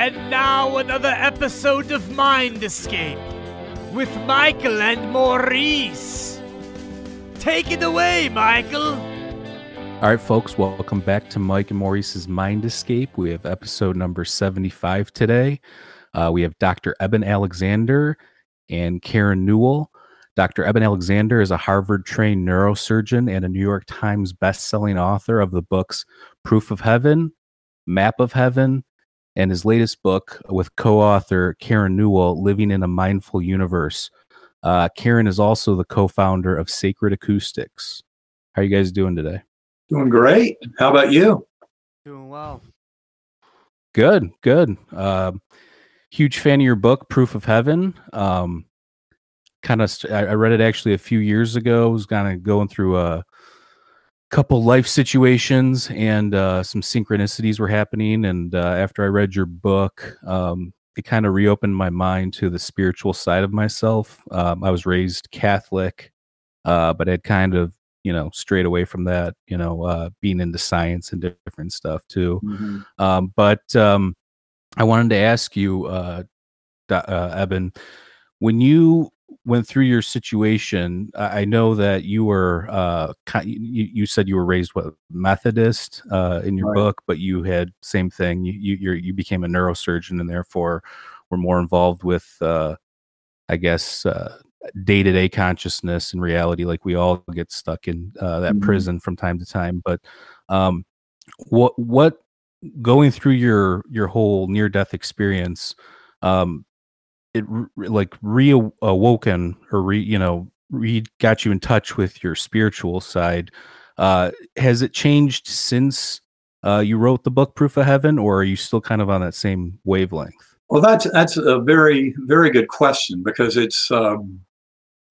And now another episode of Mind Escape with Michael and Maurice. Take it away, Michael. All right, folks, welcome back to Mike and Maurice's Mind Escape. We have episode number 75 today. Uh, we have Dr. Eben Alexander and Karen Newell. Dr. Eben Alexander is a Harvard trained neurosurgeon and a New York Times best-selling author of the books Proof of Heaven, Map of Heaven, and his latest book with co-author Karen Newell, Living in a Mindful Universe. Uh, Karen is also the co-founder of Sacred Acoustics. How are you guys doing today? Doing great. How about you? Doing well. Good, good. Uh, huge fan of your book, Proof of Heaven. Um, kind of, st- I I read it actually a few years ago. Was kind of going through a couple life situations, and uh, some synchronicities were happening. And uh, after I read your book, um, it kind of reopened my mind to the spiritual side of myself. Um, I was raised Catholic, uh, but had kind of you know strayed away from that. You know, uh, being into science and different stuff too. Um, but um, I wanted to ask you, uh, uh, Eben, when you went through your situation, I know that you were, uh, you, you said you were raised what Methodist uh, in your Right. book, but you had same thing. You you you're, you became a neurosurgeon and therefore were more involved with, uh, I guess, day to day consciousness and reality. Like we all get stuck in uh, that Mhm. prison from time to time. But um, what what going through your your whole near death experience um it re- like reawoken or re you know re got you in touch with your spiritual side uh has it changed since uh you wrote the book proof of heaven or are you still kind of on that same wavelength Well, that's that's a very very good question because it's. Um,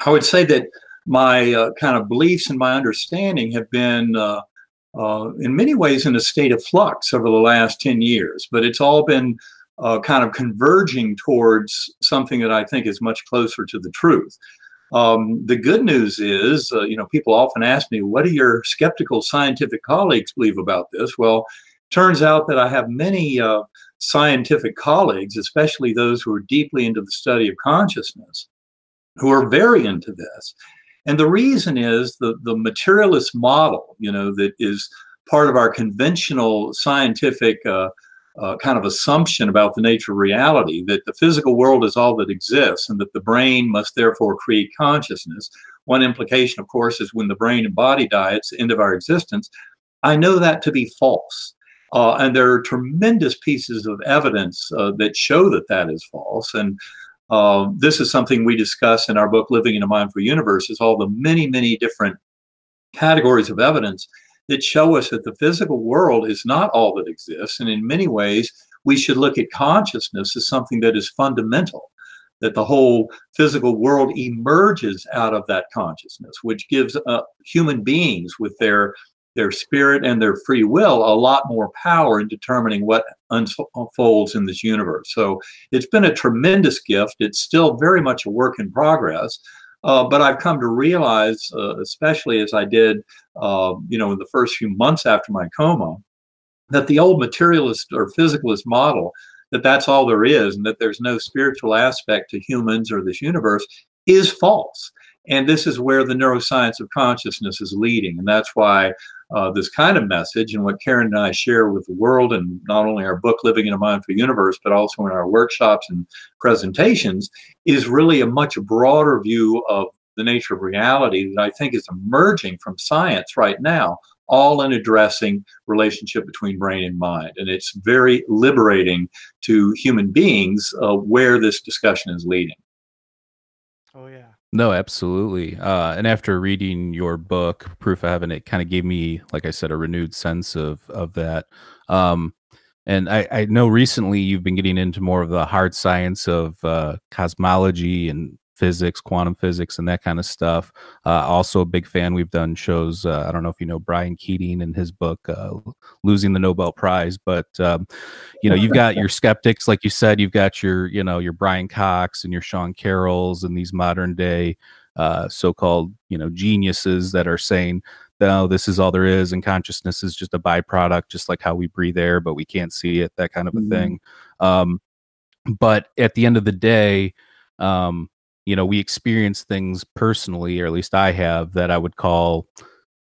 I would say that my uh, kind of beliefs and my understanding have been, uh, uh, in many ways, in a state of flux over the last ten years. But it's all been uh, kind of converging towards something that I think is much closer to the truth. Um, the good news is, uh, you know, people often ask me, "What do your skeptical scientific colleagues believe about this?" Well, turns out that I have many. Uh, scientific colleagues, especially those who are deeply into the study of consciousness, who are very into this. And the reason is the, the materialist model, you know, that is part of our conventional scientific uh, uh, kind of assumption about the nature of reality that the physical world is all that exists and that the brain must therefore create consciousness. One implication, of course, is when the brain and body die, it's the end of our existence. I know that to be false. Uh, and there are tremendous pieces of evidence uh, that show that that is false. And uh, this is something we discuss in our book, Living in a Mindful Universe, is all the many, many different categories of evidence that show us that the physical world is not all that exists. And in many ways, we should look at consciousness as something that is fundamental, that the whole physical world emerges out of that consciousness, which gives uh, human beings with their their spirit and their free will a lot more power in determining what unfolds in this universe. So it's been a tremendous gift. It's still very much a work in progress. Uh, but I've come to realize, uh, especially as I did, uh, you know, in the first few months after my coma, that the old materialist or physicalist model, that that's all there is, and that there's no spiritual aspect to humans or this universe, is false. And this is where the neuroscience of consciousness is leading. And that's why uh, this kind of message and what Karen and I share with the world, and not only our book, Living in a Mindful Universe, but also in our workshops and presentations, is really a much broader view of the nature of reality that I think is emerging from science right now, all in addressing relationship between brain and mind. And it's very liberating to human beings uh, where this discussion is leading. Oh yeah. No, absolutely. Uh, and after reading your book, Proof of Heaven, it kind of gave me, like I said, a renewed sense of of that. Um, and I, I know recently you've been getting into more of the hard science of uh, cosmology and physics, quantum physics, and that kind of stuff. Uh, also, a big fan. We've done shows. Uh, I don't know if you know Brian Keating and his book uh, "Losing the Nobel Prize," but um, you know you've got your skeptics, like you said. You've got your you know your Brian Cox and your Sean Carrolls and these modern day uh, so-called you know geniuses that are saying no, this is all there is, and consciousness is just a byproduct, just like how we breathe air, but we can't see it, that kind of a Mhm. thing. Um, but at the end of the day, um, you know, we experience things personally, or at least I have, that I would call,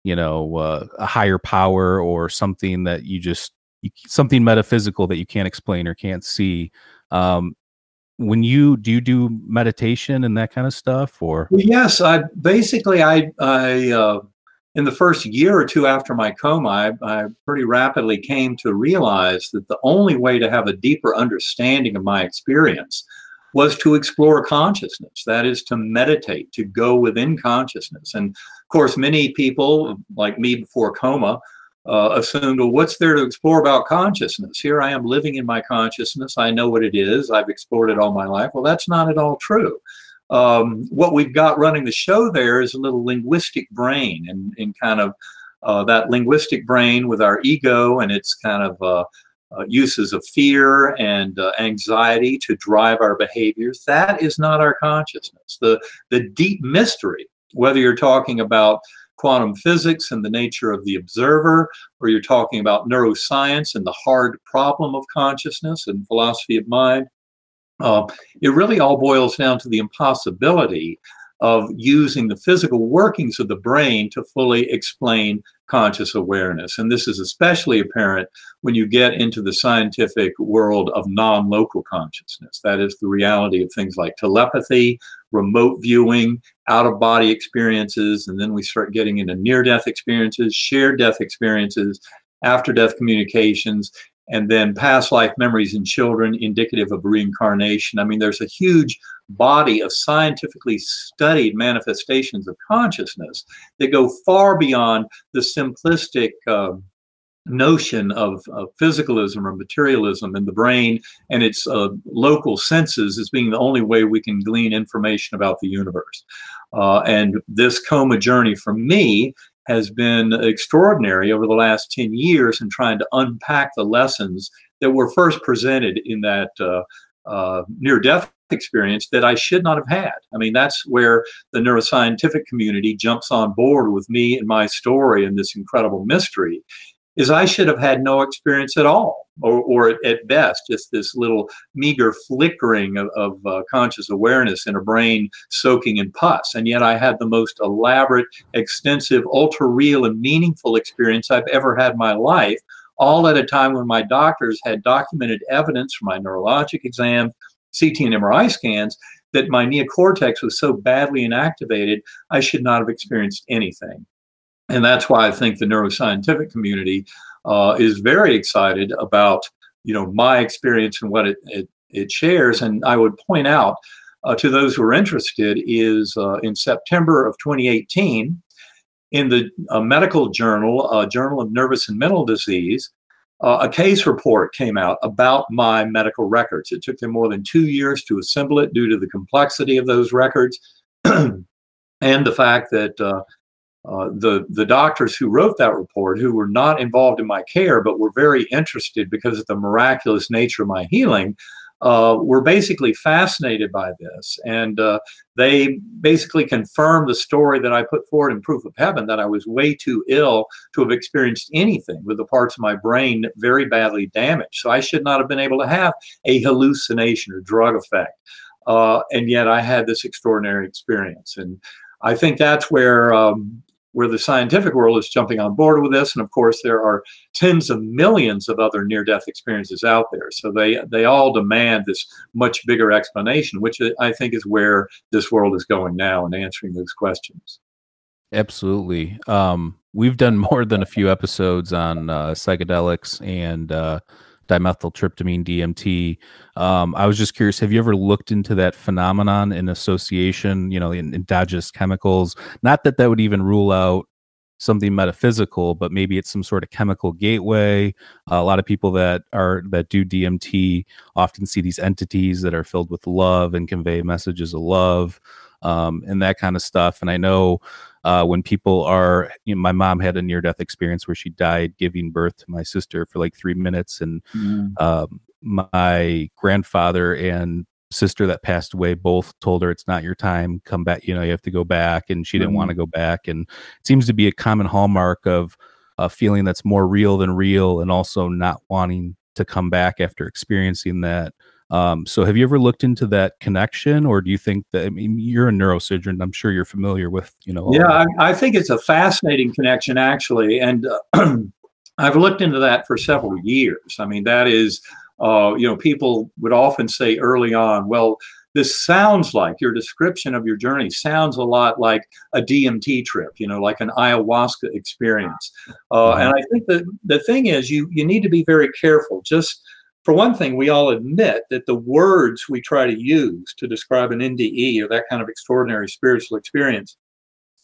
you know, uh, a higher power or something that you just you, something metaphysical that you can't explain or can't see. Um, when you do you do meditation and that kind of stuff, or yes, I basically I I uh, in the first year or two after my coma, I, I pretty rapidly came to realize that the only way to have a deeper understanding of my experience was to explore consciousness. That is to meditate, to go within consciousness. And of course, many people like me before coma uh, assumed, well, what's there to explore about consciousness? Here I am living in my consciousness. I know what it is. I've explored it all my life. Well, that's not at all true um, what we've got running the show there is a little linguistic brain and, and kind of uh, that linguistic brain with our ego and its kind of uh, uses of fear and uh, anxiety to drive our behaviors. That is not our consciousness. The, the deep mystery, whether you're talking about quantum physics and the nature of the observer, or you're talking about neuroscience and the hard problem of consciousness and philosophy of mind, uh, it really all boils down to the impossibility of using the physical workings of the brain to fully explain conscious awareness. And this is especially apparent when you get into the scientific world of non local consciousness. That is the reality of things like telepathy, remote viewing, out of body experiences, and then we start getting into near death experiences, shared death experiences, after death communications, and then past life memories in children indicative of reincarnation. I mean, there's a huge body of scientifically studied manifestations of consciousness that go far beyond the simplistic uh, notion of, of, physicalism or materialism in the brain and its uh, local senses as being the only way we can glean information about the universe. Uh, and this coma journey for me has been extraordinary over the last 10 years in trying to unpack the lessons that were first presented in that uh, uh, near death experience that I should not have had. I mean, that's where the neuroscientific community jumps on board with me and my story and this incredible mystery. Is I should have had no experience at all, or, or at best, just this little meager flickering of, of uh, conscious awareness in a brain soaking in pus. And yet I had the most elaborate, extensive, ultra real, and meaningful experience I've ever had in my life, all at a time when my doctors had documented evidence from my neurologic exam, CT and MRI scans that my neocortex was so badly inactivated, I should not have experienced anything. And that's why I think the neuroscientific community uh, is very excited about, you know, my experience and what it, it, it shares. And I would point out uh, to those who are interested is uh, in September of 2018, in the uh, medical journal, uh, Journal of Nervous and Mental Disease, uh, a case report came out about my medical records. It took them more than two years to assemble it due to the complexity of those records and the fact that uh, uh, the the doctors who wrote that report, who were not involved in my care but were very interested because of the miraculous nature of my healing, uh, were basically fascinated by this, and uh, they basically confirmed the story that I put forward in Proof of Heaven that I was way too ill to have experienced anything with the parts of my brain very badly damaged. So I should not have been able to have a hallucination or drug effect, uh, and yet I had this extraordinary experience, and I think that's where um, where the scientific world is jumping on board with this. And of course, there are tens of millions of other near-death experiences out there. So they they all demand this much bigger explanation, which I think is where this world is going now and answering those questions. Absolutely. Um, we've done more than a few episodes on uh, psychedelics and uh, dimethyltryptamine DMT. Um, I was just curious, have you ever looked into that phenomenon in association, you know, in endogenous chemicals? Not that that would even rule out something metaphysical, but maybe it's some sort of chemical gateway. Uh, a lot of people that are that do DMT often see these entities that are filled with love and convey messages of love um, and that kind of stuff. And I know uh, when people are, you know, my mom had a near death experience where she died giving birth to my sister for like three minutes, and Mm. um, my grandfather and sister that passed away both told her it's not your time come back you know you have to go back and she didn't want to go back and it seems to be a common hallmark of a feeling that's more real than real and also not wanting to come back after experiencing that um, so have you ever looked into that connection or do you think that i mean you're a neurosurgeon i'm sure you're familiar with you know Yeah. I, I think it's a fascinating connection, actually. And uh, I've looked into that for several years. I mean, that is, uh, you know, people would often say early on, well, this sounds like your description of your journey sounds a lot like a DMT trip, you know, like an ayahuasca experience. Uh, and I think that the thing is, you you need to be very careful. Just for one thing, we all admit that the words we try to use to describe an NDE or that kind of extraordinary spiritual experience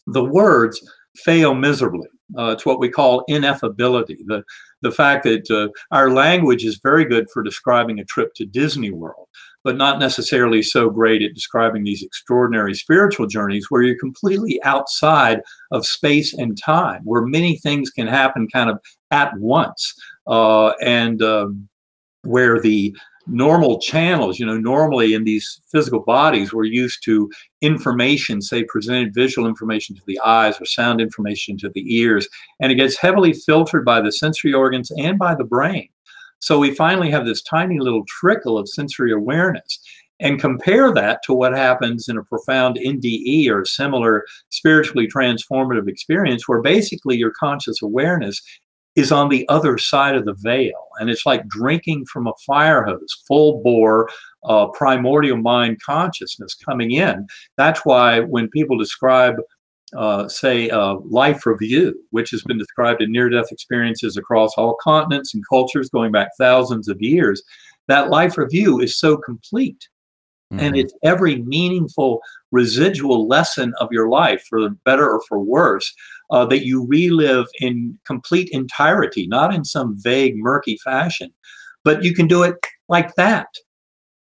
the words fail miserably. Uh, it's what we call ineffability. The the fact that uh, our language is very good for describing a trip to Disney World, but not necessarily so great at describing these extraordinary spiritual journeys where you're completely outside of space and time, where many things can happen kind of at once, uh, and um, where the normal channels, you know, normally in these physical bodies, we're used to information, say, presented visual information to the eyes or sound information to the ears, and it gets heavily filtered by the sensory organs and by the brain. So we finally have this tiny little trickle of sensory awareness. And compare that to what happens in a profound NDE or similar spiritually transformative experience, where basically your conscious awareness is on the other side of the veil. And it's like drinking from a fire hose, full bore, uh, primordial mind consciousness coming in. That's why when people describe, uh, say, uh, life review, which has been described in near death experiences across all continents and cultures going back thousands of years, that life review is so complete. And Mhm. it's every meaningful residual lesson of your life, for better or for worse, uh, that you relive in complete entirety, not in some vague, murky fashion. But you can do it like that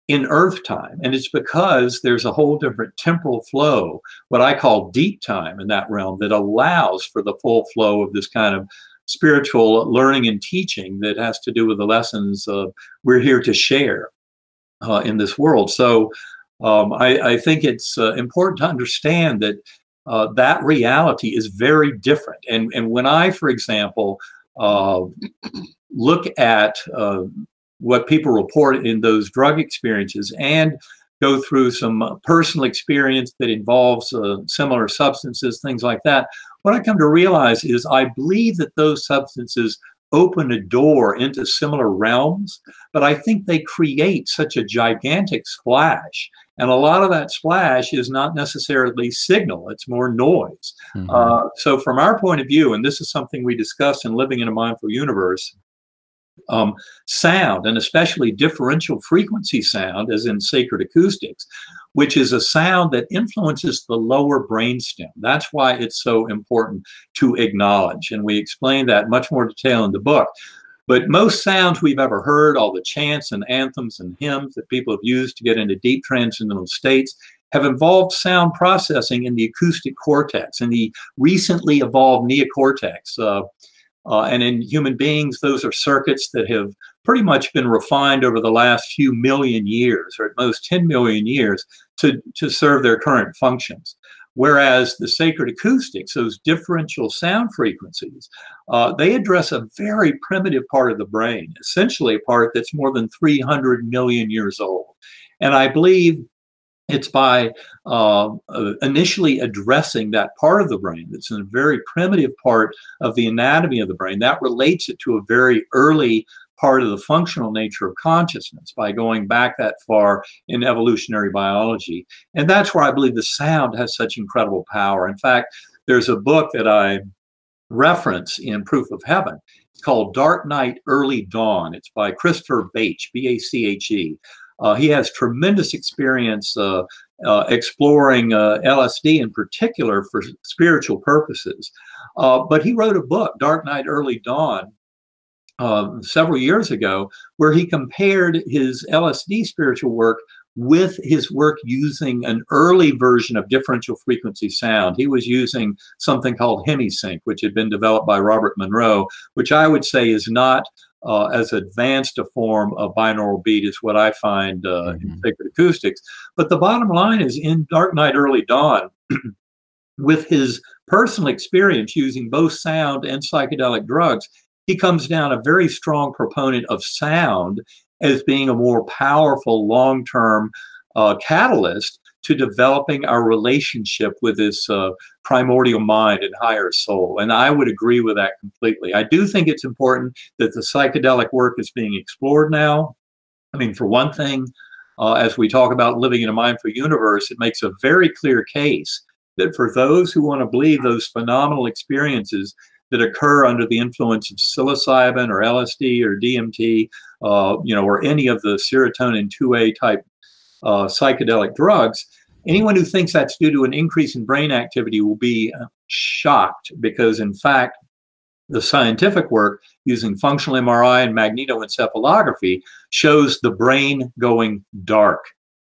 in earth time. And it's because there's a whole different temporal flow, what I call deep time in that realm, that allows for the full flow of this kind of spiritual learning and teaching that has to do with the lessons uh, we're here to share uh, in this world. So um, I, I think it's uh, important to understand that uh, that reality is very different. And, and when I, for example, uh, look at uh, what people report in those drug experiences and go through some personal experience that involves uh, similar substances, things like that, what I come to realize is I believe that those substances open a door into similar realms, but I think they create such a gigantic splash. And a lot of that splash is not necessarily signal, it's more noise. Mhm. Uh, so, from our point of view, and this is something we discuss in Living in a Mindful Universe, um, sound, and especially differential frequency sound, as in sacred acoustics, which is a sound that influences the lower brainstem. That's why it's so important to acknowledge. And we explain that much more detail in the book. But most sounds we've ever heard, all the chants and anthems and hymns that people have used to get into deep transcendental states, have involved sound processing in the acoustic cortex and the recently evolved neocortex. Uh, uh, and in human beings, those are circuits that have pretty much been refined over the last few million years, or at most 10 million years, to, to serve their current functions. Whereas the sacred acoustics, those differential sound frequencies, uh, they address a very primitive part of the brain, essentially a part that's more than 300 million years old. And I believe it's by uh, uh, initially addressing that part of the brain that's in a very primitive part of the anatomy of the brain that relates it to a very early part of the functional nature of consciousness by going back that far in evolutionary biology. And that's where I believe the sound has such incredible power. In fact, there's a book that I reference in Proof of Heaven. It's called Dark Night, Early Dawn. It's by Christopher Bache, B A C H E. Uh, he has tremendous experience uh, uh, exploring uh, LSD in particular for spiritual purposes. Uh, but he wrote a book, Dark Night, Early Dawn, um, several years ago, where he compared his LSD spiritual work with his work using an early version of differential frequency sound. He was using something called HemiSync, which had been developed by Robert Monroe, which I would say is not uh, as advanced a form of binaural beat as what I find uh, mm-hmm. in sacred acoustics. But the bottom line is in Dark Night, Early Dawn, with his personal experience using both sound and psychedelic drugs, he comes down a very strong proponent of sound as being a more powerful long term uh, catalyst to developing our relationship with this uh, primordial mind and higher soul. And I would agree with that completely. I do think it's important that the psychedelic work is being explored now. I mean, for one thing, uh, as we talk about living in a mindful universe, it makes a very clear case that for those who want to believe those phenomenal experiences that occur under the influence of psilocybin or LSD or DMT, uh, you know, or any of the serotonin 2A type uh, psychedelic drugs, anyone who thinks that's due to an increase in brain activity will be uh, shocked because, in fact, the scientific work using functional MRI and magnetoencephalography shows the brain going dark.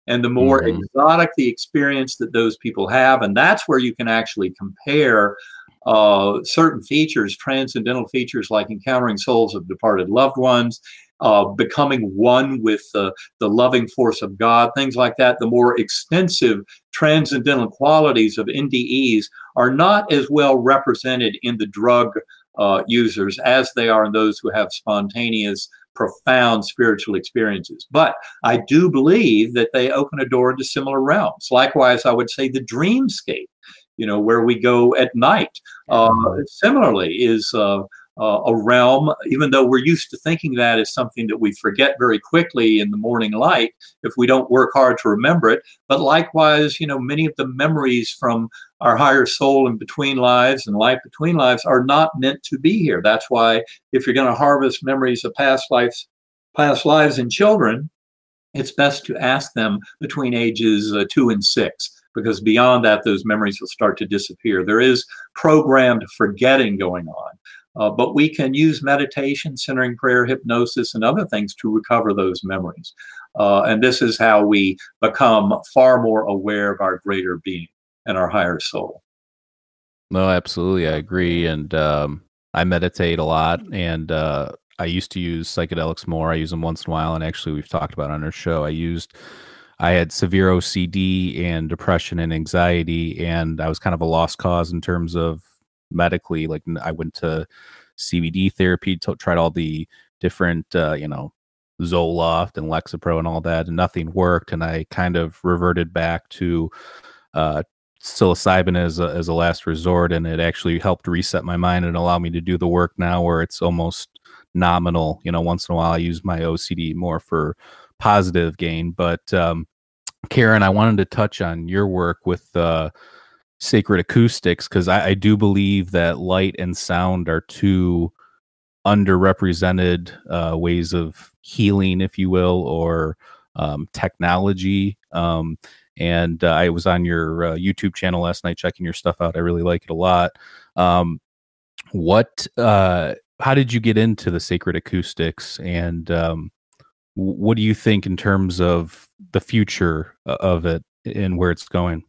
And the more mm-hmm. exotic the experience that those people have, and that's where you can actually compare uh, certain features, transcendental features like encountering souls of departed loved ones, uh, becoming one with the loving force of God, things like that, the more extensive transcendental qualities of NDEs are not as well represented in the drug uh, users as they are in those who have spontaneous, profound spiritual experiences. But I do believe that they open a door into similar realms. Likewise, I would say the dreamscape you know, where we go at night. Uh, similarly, is uh, uh, a realm, even though we're used to thinking that is something that we forget very quickly in the morning light if we don't work hard to remember it. But likewise, you know, many of the memories from our higher soul in between lives and life between lives are not meant to be here. That's why if you're going to harvest memories of past lives, past lives in children, it's best to ask them between ages uh, two and six because beyond that, those memories will start to disappear. There is programmed forgetting going on. Uh, but we can use meditation, centering prayer, hypnosis, and other things to recover those memories. Uh, and this is how we become far more aware of our greater being and our higher soul. No, absolutely. I agree. And um, I meditate a lot. And uh, I used to use psychedelics more. I use them once in a while. And actually, we've talked about on our show, I used. I had severe OCD and depression and anxiety, and I was kind of a lost cause in terms of medically. Like I went to CBD therapy, t- tried all the different, uh, you know, Zoloft and Lexapro and all that, and nothing worked. And I kind of reverted back to uh, psilocybin as a, as a last resort, and it actually helped reset my mind and allow me to do the work now, where it's almost nominal. You know, once in a while I use my OCD more for positive gain, but um, Karen, I wanted to touch on your work with uh, sacred acoustics because I, I, do believe that light and sound are two underrepresented uh, ways of healing, if you will, or um, technology. Um, and uh, I was on your uh, YouTube channel last night checking your stuff out. I really like it a lot. Um, what? Uh, how did you get into the sacred acoustics? And um, what do you think in terms of the future of it and where it's going?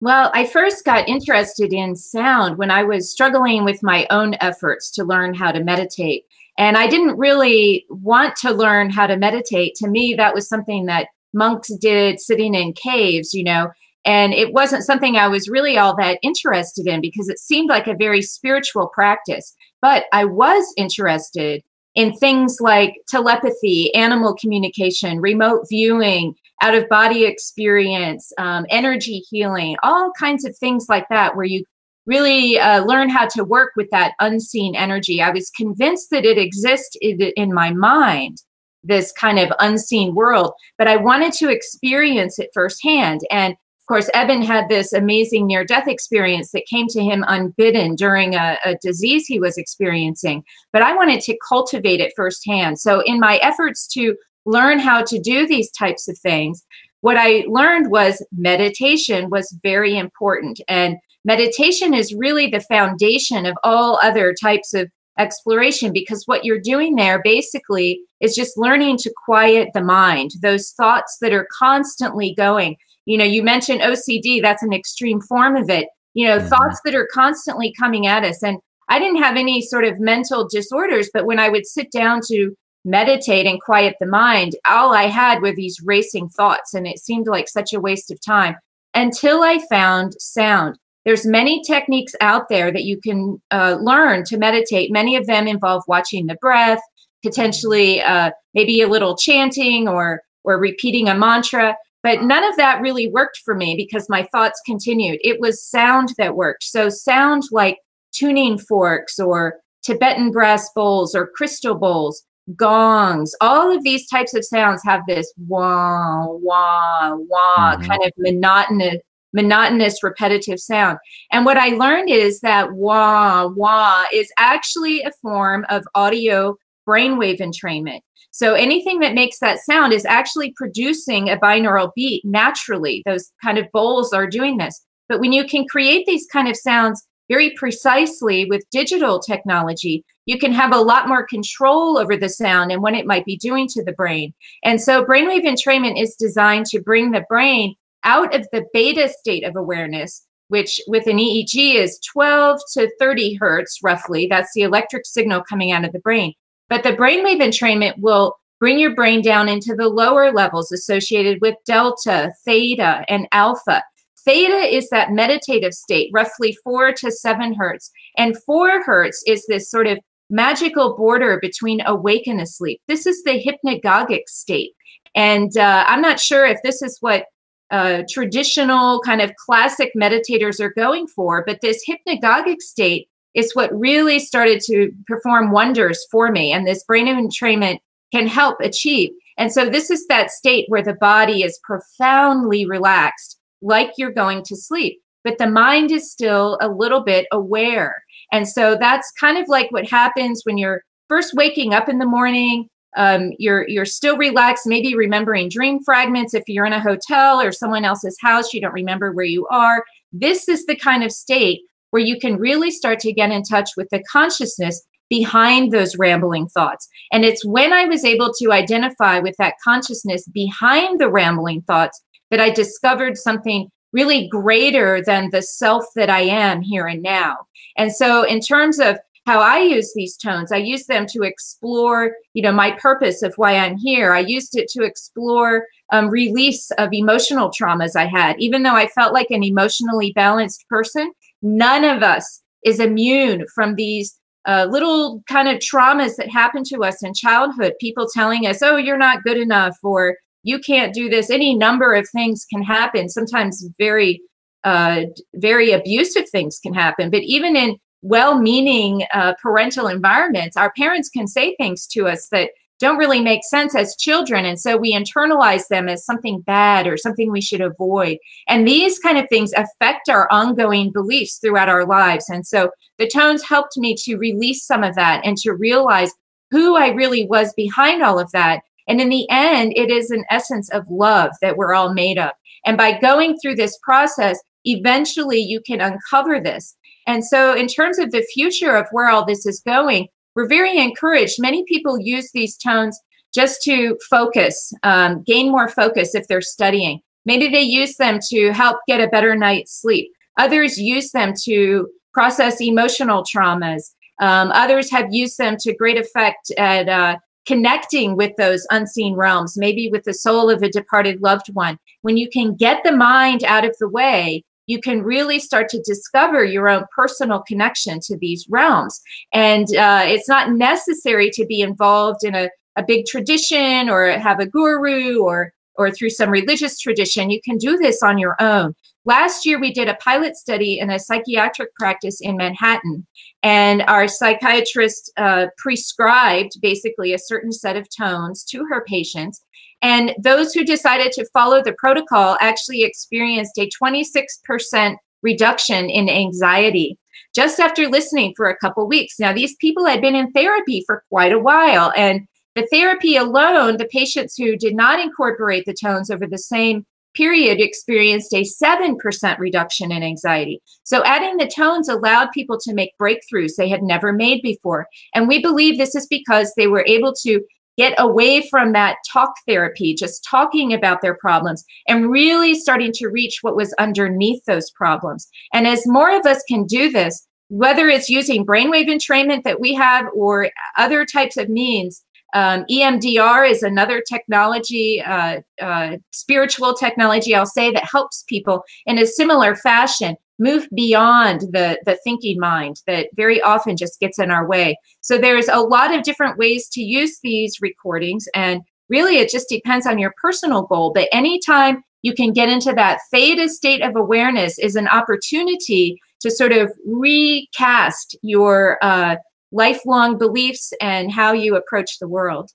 Well, I first got interested in sound when I was struggling with my own efforts to learn how to meditate. And I didn't really want to learn how to meditate. To me, that was something that monks did sitting in caves, you know, and it wasn't something I was really all that interested in because it seemed like a very spiritual practice. But I was interested in things like telepathy, animal communication, remote viewing, out of body experience, um, energy healing, all kinds of things like that, where you really uh, learn how to work with that unseen energy. I was convinced that it exists in, in my mind, this kind of unseen world, but I wanted to experience it firsthand. And of course, Eben had this amazing near death experience that came to him unbidden during a, a, disease he was experiencing. But I wanted to cultivate it firsthand. So, in my efforts to learn how to do these types of things, what I learned was meditation was very important. And meditation is really the foundation of all other types of exploration because what you're doing there basically is just learning to quiet the mind, those thoughts that are constantly going. You know, you mentioned OCD, that's an extreme form of it. You know, mm-hmm. thoughts that are constantly coming at us. And I didn't have any sort of mental disorders, but when I would sit down to meditate and quiet the mind, all I had were these racing thoughts, and it seemed like such a waste of time until I found sound. There's many techniques out there that you can uh, learn to meditate. Many of them involve watching the breath, potentially uh, maybe a little chanting or or repeating a mantra. But none of that really worked for me because my thoughts continued. It was sound that worked. So sound like tuning forks or Tibetan brass bowls or crystal bowls, gongs, all of these types of sounds have this wah, wah, wah mm-hmm. kind of monotonous, monotonous, repetitive sound. And what I learned is that wah, wah is actually a form of audio brainwave entrainment. So anything that makes that sound is actually producing a binaural beat naturally. Those kind of bowls are doing this. But when you can create these kind of sounds very precisely with digital technology, you can have a lot more control over the sound and what it might be doing to the brain. And so brainwave entrainment is designed to bring the brain out of the beta state of awareness, which with an EEG is 12 to 30 hertz roughly. That's the electric signal coming out of the brain. But the brainwave entrainment will bring your brain down into the lower levels associated with delta, theta, and alpha. Theta is that meditative state, roughly four to seven hertz. And four hertz is this sort of magical border between awake and asleep. This is the hypnagogic state. And uh, I'm not sure if this is what uh, traditional kind of classic meditators are going for, but this hypnagogic state is what really started to perform wonders for me. And this brain entrainment can help achieve. And so this is that state where the body is profoundly relaxed, like you're going to sleep, but the mind is still a little bit aware. And so that's kind of like what happens when you're first waking up in the morning. Um, you're you're still relaxed, maybe remembering dream fragments. If you're in a hotel or someone else's house, you don't remember where you are. This is the kind of state where you can really start to get in touch with the consciousness behind those rambling thoughts. And it's when I was able to identify with that consciousness behind the rambling thoughts that I discovered something really greater than the self that I am here and now. And so, in terms of how I use these tones, I use them to explore, you know, my purpose of why I'm here. I used it to explore um, release of emotional traumas I had. Even though I felt like an emotionally balanced person, none of us is immune from these uh, little kind of traumas that happen to us in childhood. People telling us, "Oh, you're not good enough," or "You can't do this." Any number of things can happen. Sometimes very, uh, very abusive things can happen. But even in well-meaning uh, parental environments, our parents can say things to us that don't really make sense as children. And so we internalize them as something bad or something we should avoid. And these kind of things affect our ongoing beliefs throughout our lives. And so the tones helped me to release some of that and to realize who I really was behind all of that. And in the end, it is an essence of love that we're all made of. And by going through this process, eventually you can uncover this. And so, in terms of the future of where all this is going, we're very encouraged. Many people use these tones just to focus, um, gain more focus if they're studying. Maybe they use them to help get a better night's sleep. Others use them to process emotional traumas. Um, others have used them to great effect at uh, connecting with those unseen realms, maybe with the soul of a departed loved one. When you can get the mind out of the way you can really start to discover your own personal connection to these realms. And uh, it's not necessary to be involved in a, a big tradition or have a guru or or through some religious tradition. You can do this on your own. Last year, we did a pilot study in a psychiatric practice in Manhattan, and our psychiatrist uh, prescribed basically a certain set of tones to her patients. And those who decided to follow the protocol actually experienced a 26% reduction in anxiety just after listening for a couple weeks. Now, these people had been in therapy for quite a while, and the therapy alone, the patients who did not incorporate the tones over the same period experienced a 7% reduction in anxiety. So, adding the tones allowed people to make breakthroughs they had never made before. And we believe this is because they were able to get away from that talk therapy, just talking about their problems, and really starting to reach what was underneath those problems. And as more of us can do this, whether it's using brainwave entrainment that we have or other types of means, um, EMDR is another technology, uh, uh, spiritual technology, I'll say, that helps people in a similar fashion move beyond the, the thinking mind that very often just gets in our way. So there's a lot of different ways to use these recordings, and really it just depends on your personal goal. But anytime you can get into that theta state of awareness is an opportunity to sort of recast your uh, lifelong beliefs and how you approach the world.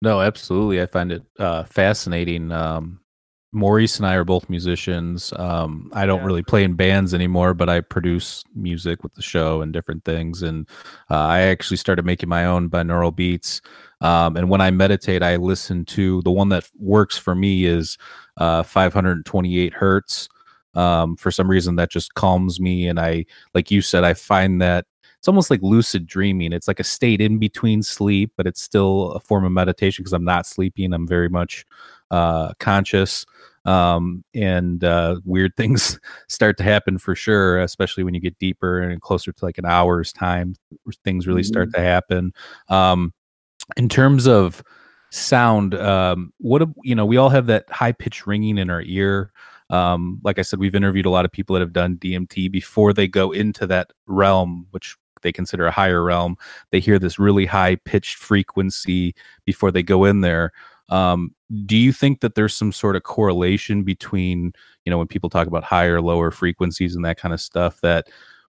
No, absolutely. I find it uh, fascinating. Um, Maurice and I are both musicians. Um, I don't yeah. really play in bands anymore, but I produce music with the show and different things. And uh, I actually started making my own binaural beats. Um, and when I meditate, I listen to the one that works for me is uh, 528 hertz. Um, for some reason, that just calms me. And I, like you said, I find that it's almost like lucid dreaming. It's like a state in between sleep, but it's still a form of meditation because I'm not sleeping. I'm very much uh, conscious. Um, and uh, weird things start to happen for sure, especially when you get deeper and closer to like an hour's time. Things really mm-hmm. start to happen. Um, in terms of sound, um, what you know, we all have that high pitched ringing in our ear. Um, like I said, we've interviewed a lot of people that have done DMT before they go into that realm, which they consider a higher realm. They hear this really high pitched frequency before they go in there. Um, do you think that there's some sort of correlation between, you know, when people talk about higher, lower frequencies and that kind of stuff, that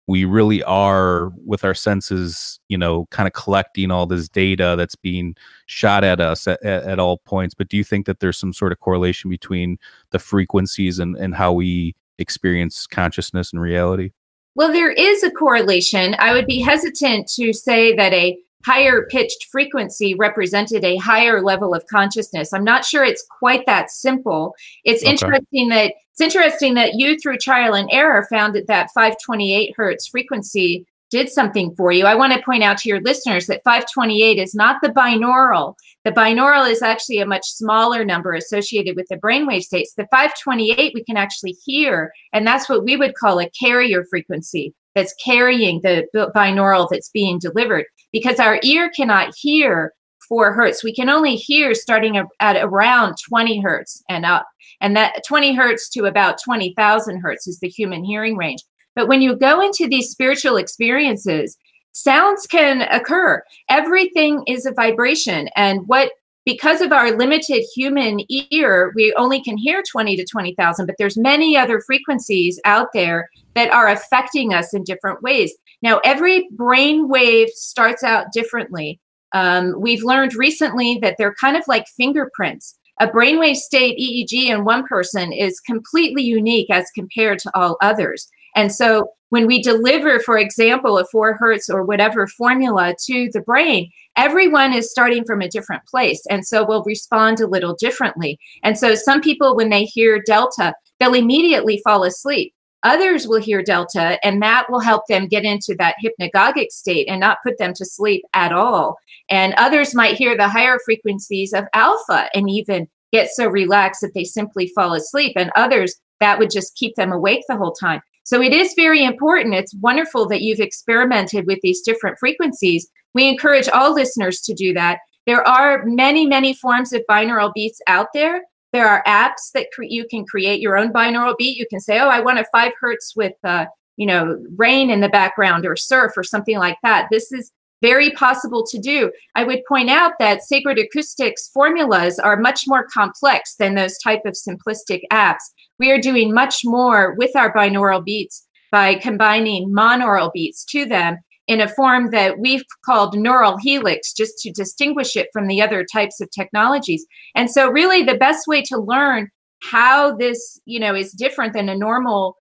we really are with our senses, you know, kind of collecting all this data that's being shot at us at, at, at all points. But do you think that there's some sort of correlation between the frequencies and, and how we experience consciousness and reality? Well, there is a correlation. I would be hesitant to say that a higher pitched frequency represented a higher level of consciousness. I'm not sure it's quite that simple. It's okay. interesting that it's interesting that you through trial and error found that that 528 hertz frequency did something for you. I want to point out to your listeners that 528 is not the binaural. The binaural is actually a much smaller number associated with the brainwave states. The 528 we can actually hear, and that's what we would call a carrier frequency that's carrying the binaural that's being delivered because our ear cannot hear 4 hertz. We can only hear starting at around 20 hertz and up. And that 20 hertz to about 20,000 hertz is the human hearing range. But when you go into these spiritual experiences, sounds can occur. Everything is a vibration. And what because of our limited human ear, we only can hear 20 to 20,000, but there's many other frequencies out there that are affecting us in different ways. Now, every brain wave starts out differently. Um, we've learned recently that they're kind of like fingerprints. A brainwave state EEG in one person is completely unique as compared to all others. And so when we deliver, for example, a four hertz or whatever formula to the brain, everyone is starting from a different place. And so we'll respond a little differently. And so some people, when they hear delta, they'll immediately fall asleep. Others will hear delta, and that will help them get into that hypnagogic state and not put them to sleep at all. And others might hear the higher frequencies of alpha and even get so relaxed that they simply fall asleep. And others, that would just keep them awake the whole time. So it is very important. It's wonderful that you've experimented with these different frequencies. We encourage all listeners to do that. There are many, many forms of binaural beats out there. There are apps that cre- you can create your own binaural beat. You can say, "Oh, I want a five hertz with, uh, you know, rain in the background or surf or something like that." This is very possible to do. I would point out that Sacred Acoustics formulas are much more complex than those type of simplistic apps. We are doing much more with our binaural beats by combining monaural beats to them in a form that we've called neural helix just to distinguish it from the other types of technologies. And so really the best way to learn how this, you know, is different than a normal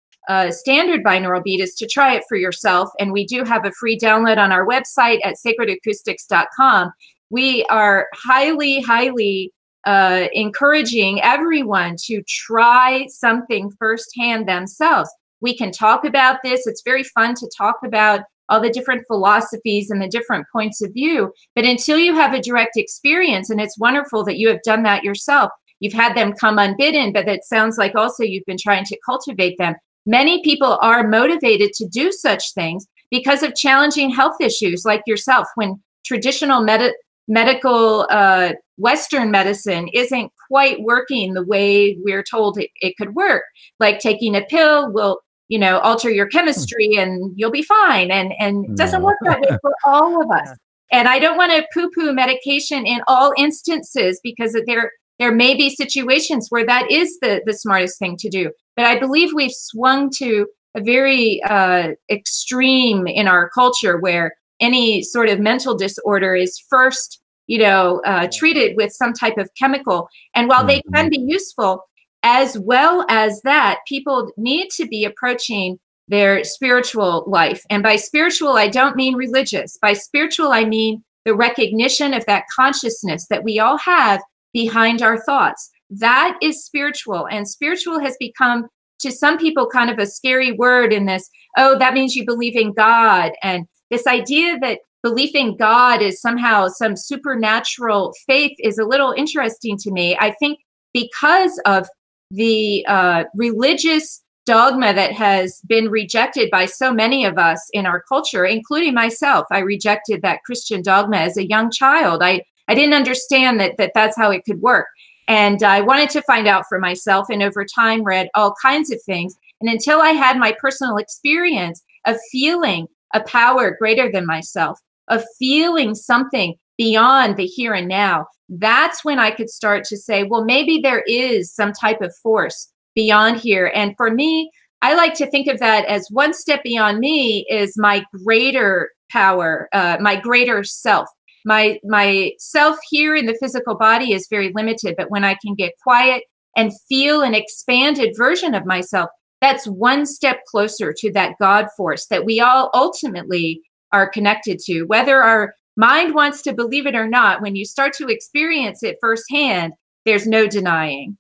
standard binaural beat is to try it for yourself. And we do have a free download on our website at sacredacoustics.com. We are highly, highly uh, encouraging everyone to try something firsthand themselves. We can talk about this. It's very fun to talk about all the different philosophies and the different points of view. But until you have a direct experience, and it's wonderful that you have done that yourself, you've had them come unbidden, but it sounds like also you've been trying to cultivate them many people are motivated to do such things because of challenging health issues like yourself when traditional med- medical uh, western medicine isn't quite working the way we're told it, it could work. Like taking a pill will you know alter your chemistry and you'll be fine and and it doesn't work that way for all of us. And i don't want to poo poo medication in all instances because there there may be situations where that is the the smartest thing to do but i believe we've swung to a very uh, extreme in our culture where any sort of mental disorder is first you know uh, treated with some type of chemical. And while they can mm-hmm. be useful as well as that people need to be approaching their spiritual life. And by spiritual i don't mean religious. By spiritual i mean the recognition of that consciousness that we all have behind our thoughts that is spiritual and spiritual has become to some people kind of a scary word in this oh that means you believe in god and this idea that belief in God is somehow some supernatural faith is a little interesting to me. I think because of the uh, religious dogma that has been rejected by so many of us in our culture, including myself. I rejected that Christian dogma as a young child. I, I didn't understand that, that that's how it could work. And I wanted to find out for myself, and over time, read all kinds of things. And until I had my personal experience of feeling a power greater than myself, of feeling something beyond the here and now, that's when I could start to say, well, maybe there is some type of force beyond here. And for me, I like to think of that as one step beyond me is my greater power, uh, my greater self. My my self here in the physical body is very limited, but when I can get quiet and feel an expanded version of myself, that's one step closer to that God force that we all ultimately are connected to. Whether our mind wants to believe it or not, when you start to experience it firsthand, there's no denying.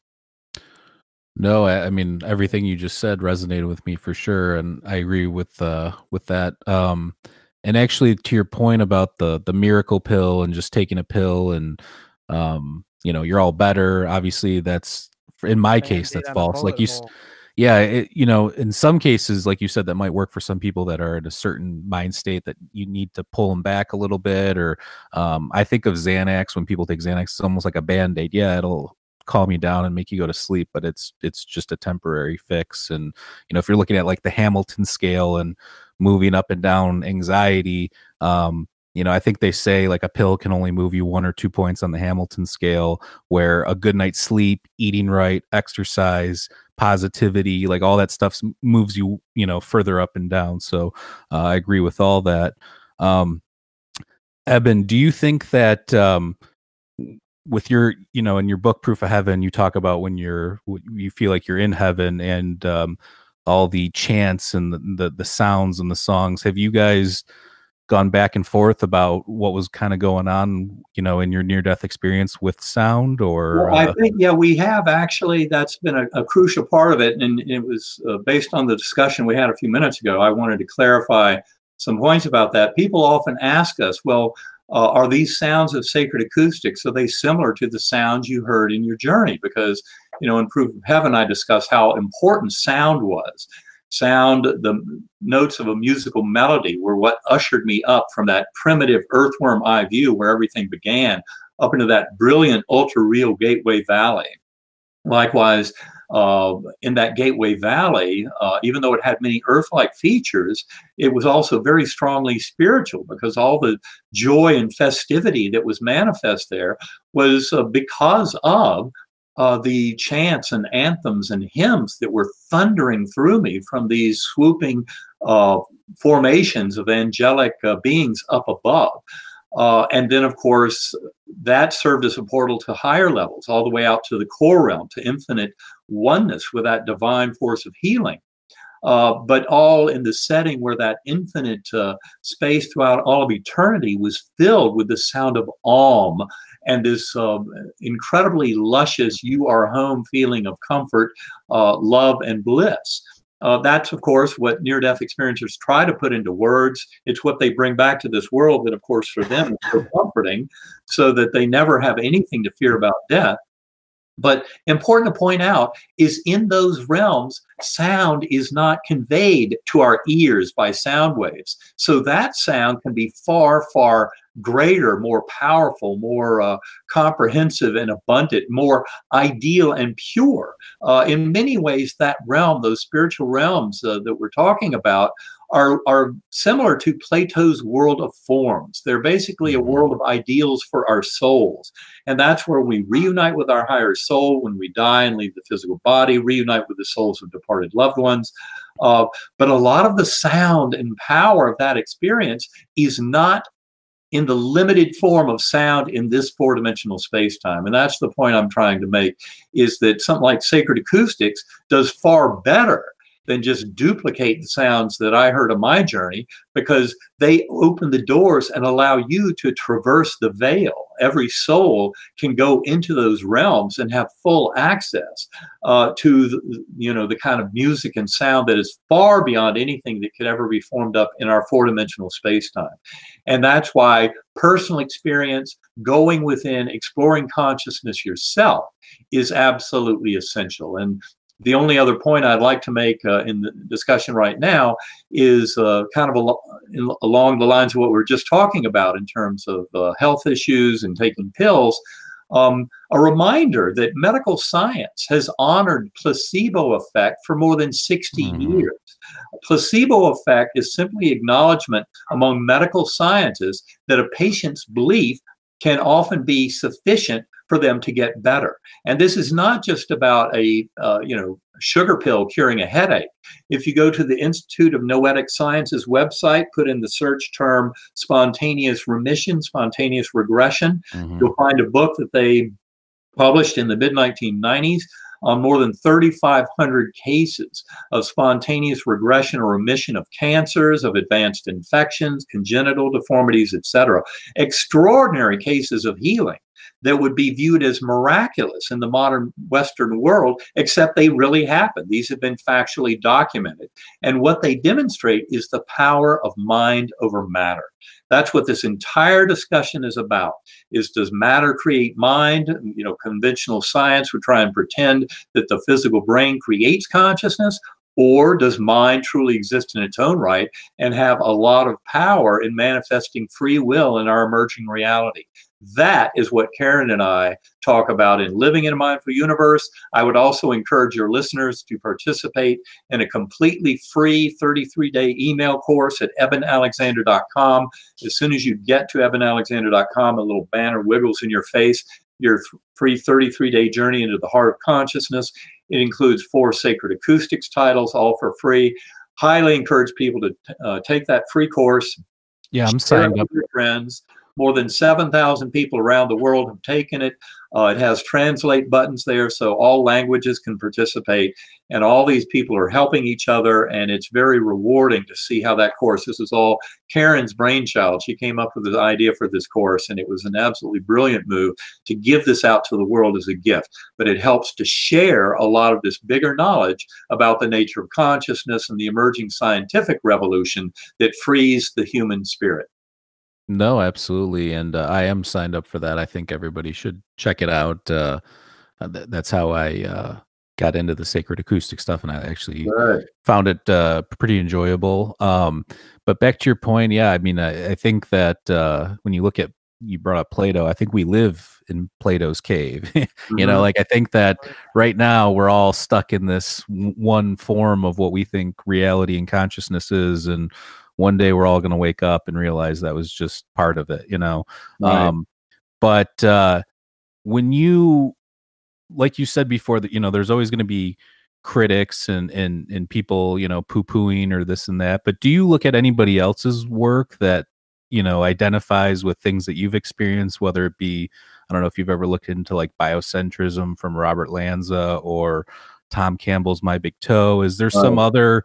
No, I, I mean everything you just said resonated with me for sure, and I agree with uh, with that. Um, and actually, to your point about the the miracle pill and just taking a pill and um, you know you're all better. Obviously, that's in my case that's false. Like you. Yeah it, you know in some cases like you said that might work for some people that are in a certain mind state that you need to pull them back a little bit or um, i think of xanax when people take xanax it's almost like a band-aid yeah it'll calm you down and make you go to sleep but it's it's just a temporary fix and you know if you're looking at like the hamilton scale and moving up and down anxiety um, you know, I think they say like a pill can only move you one or two points on the Hamilton scale, where a good night's sleep, eating right, exercise, positivity, like all that stuff moves you, you know, further up and down. So uh, I agree with all that. Um, Eben, do you think that um, with your, you know, in your book Proof of Heaven, you talk about when you're, you feel like you're in heaven and um, all the chants and the, the the sounds and the songs. Have you guys? gone back and forth about what was kind of going on, you know, in your near death experience with sound or? Well, I uh, think, yeah, we have actually. That's been a, a crucial part of it. And it was uh, based on the discussion we had a few minutes ago. I wanted to clarify some points about that. People often ask us, well, uh, are these sounds of sacred acoustics are they similar to the sounds you heard in your journey because you know in proof of heaven i discuss how important sound was sound, the notes of a musical melody were what ushered me up from that primitive earthworm eye view where everything began up into that brilliant ultra real Gateway Valley. Likewise, uh, in that Gateway Valley, uh, even though it had many earth like features, it was also very strongly spiritual because all the joy and festivity that was manifest there was uh, because of uh, the chants and anthems and hymns that were thundering through me from these swooping uh, formations of angelic uh, beings up above. Uh, and then, of course, that served as a portal to higher levels, all the way out to the core realm, to infinite oneness with that divine force of healing. Uh, but all in the setting where that infinite uh, space throughout all of eternity was filled with the sound of Om and this um, incredibly luscious you are home feeling of comfort, uh, love, and bliss. Uh, that's, of course, what near death experiencers try to put into words. It's what they bring back to this world that, of course, for them is so comforting, so that they never have anything to fear about death. But important to point out is in those realms, sound is not conveyed to our ears by sound waves. So that sound can be far, far greater, more powerful, more uh, comprehensive and abundant, more ideal and pure. Uh, in many ways, that realm, those spiritual realms uh, that we're talking about, are, are similar to Plato's world of forms. They're basically a world of ideals for our souls. And that's where we reunite with our higher soul when we die and leave the physical body, reunite with the souls of departed loved ones. Uh, but a lot of the sound and power of that experience is not in the limited form of sound in this four-dimensional space-time and that's the point i'm trying to make is that something like sacred acoustics does far better than just duplicate the sounds that I heard on my journey because they open the doors and allow you to traverse the veil. Every soul can go into those realms and have full access uh, to the, you know the kind of music and sound that is far beyond anything that could ever be formed up in our four-dimensional space-time. And that's why personal experience, going within, exploring consciousness yourself is absolutely essential. And the only other point I'd like to make uh, in the discussion right now is uh, kind of al- in, along the lines of what we are just talking about in terms of uh, health issues and taking pills. Um, a reminder that medical science has honored placebo effect for more than 60 mm-hmm. years. A placebo effect is simply acknowledgement among medical scientists that a patient's belief can often be sufficient for them to get better. And this is not just about a uh, you know sugar pill curing a headache. If you go to the Institute of Noetic Sciences website, put in the search term spontaneous remission, spontaneous regression, mm-hmm. you'll find a book that they published in the mid 1990s on more than 3,500 cases of spontaneous regression or remission of cancers, of advanced infections, congenital deformities, etc. Extraordinary cases of healing that would be viewed as miraculous in the modern Western world, except they really happen. These have been factually documented. And what they demonstrate is the power of mind over matter. That's what this entire discussion is about is does matter create mind you know conventional science would try and pretend that the physical brain creates consciousness or does mind truly exist in its own right and have a lot of power in manifesting free will in our emerging reality that is what Karen and I talk about in Living in a Mindful Universe. I would also encourage your listeners to participate in a completely free 33 day email course at ebenalexander.com. As soon as you get to ebenalexander.com, a little banner wiggles in your face. Your free 33 day journey into the heart of consciousness. It includes four sacred acoustics titles, all for free. Highly encourage people to uh, take that free course. Yeah, I'm signed up. Your friends more than 7,000 people around the world have taken it. Uh, it has translate buttons there, so all languages can participate. And all these people are helping each other, and it's very rewarding to see how that course. This is all Karen's brainchild. She came up with the idea for this course, and it was an absolutely brilliant move to give this out to the world as a gift. But it helps to share a lot of this bigger knowledge about the nature of consciousness and the emerging scientific revolution that frees the human spirit. No, absolutely, and uh, I am signed up for that. I think everybody should check it out. Uh, uh th- that's how I uh, got into the sacred acoustic stuff, and I actually right. found it uh, pretty enjoyable. Um, but back to your point, yeah, I mean, I, I think that uh, when you look at you brought up Plato, I think we live in Plato's cave. mm-hmm. You know, mm-hmm. like I think that right now we're all stuck in this one form of what we think reality and consciousness is, and one day we're all going to wake up and realize that was just part of it, you know. Right. Um, but uh, when you, like you said before, that you know, there's always going to be critics and and and people, you know, poo pooing or this and that. But do you look at anybody else's work that you know identifies with things that you've experienced, whether it be I don't know if you've ever looked into like biocentrism from Robert Lanza or Tom Campbell's My Big Toe. Is there some other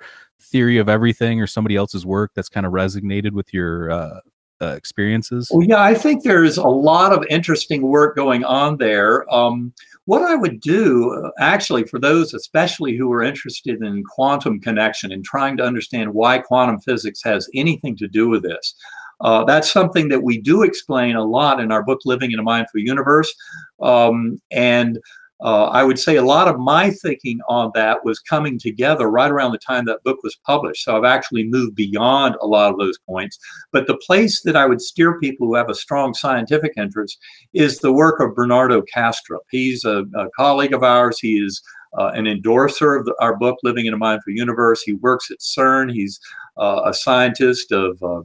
theory of everything or somebody else's work that's kind of resonated with your uh, uh, experiences? Well, yeah, I think there's a lot of interesting work going on there. Um, what I would do, uh, actually, for those especially who are interested in quantum connection and trying to understand why quantum physics has anything to do with this, uh, that's something that we do explain a lot in our book, Living in a Mindful Universe. Um, and uh, I would say a lot of my thinking on that was coming together right around the time that book was published. So I've actually moved beyond a lot of those points. But the place that I would steer people who have a strong scientific interest is the work of Bernardo Kastrup. He's a, a colleague of ours. He is uh, an endorser of the, our book, Living in a Mindful Universe. He works at CERN. He's uh, a scientist of uh,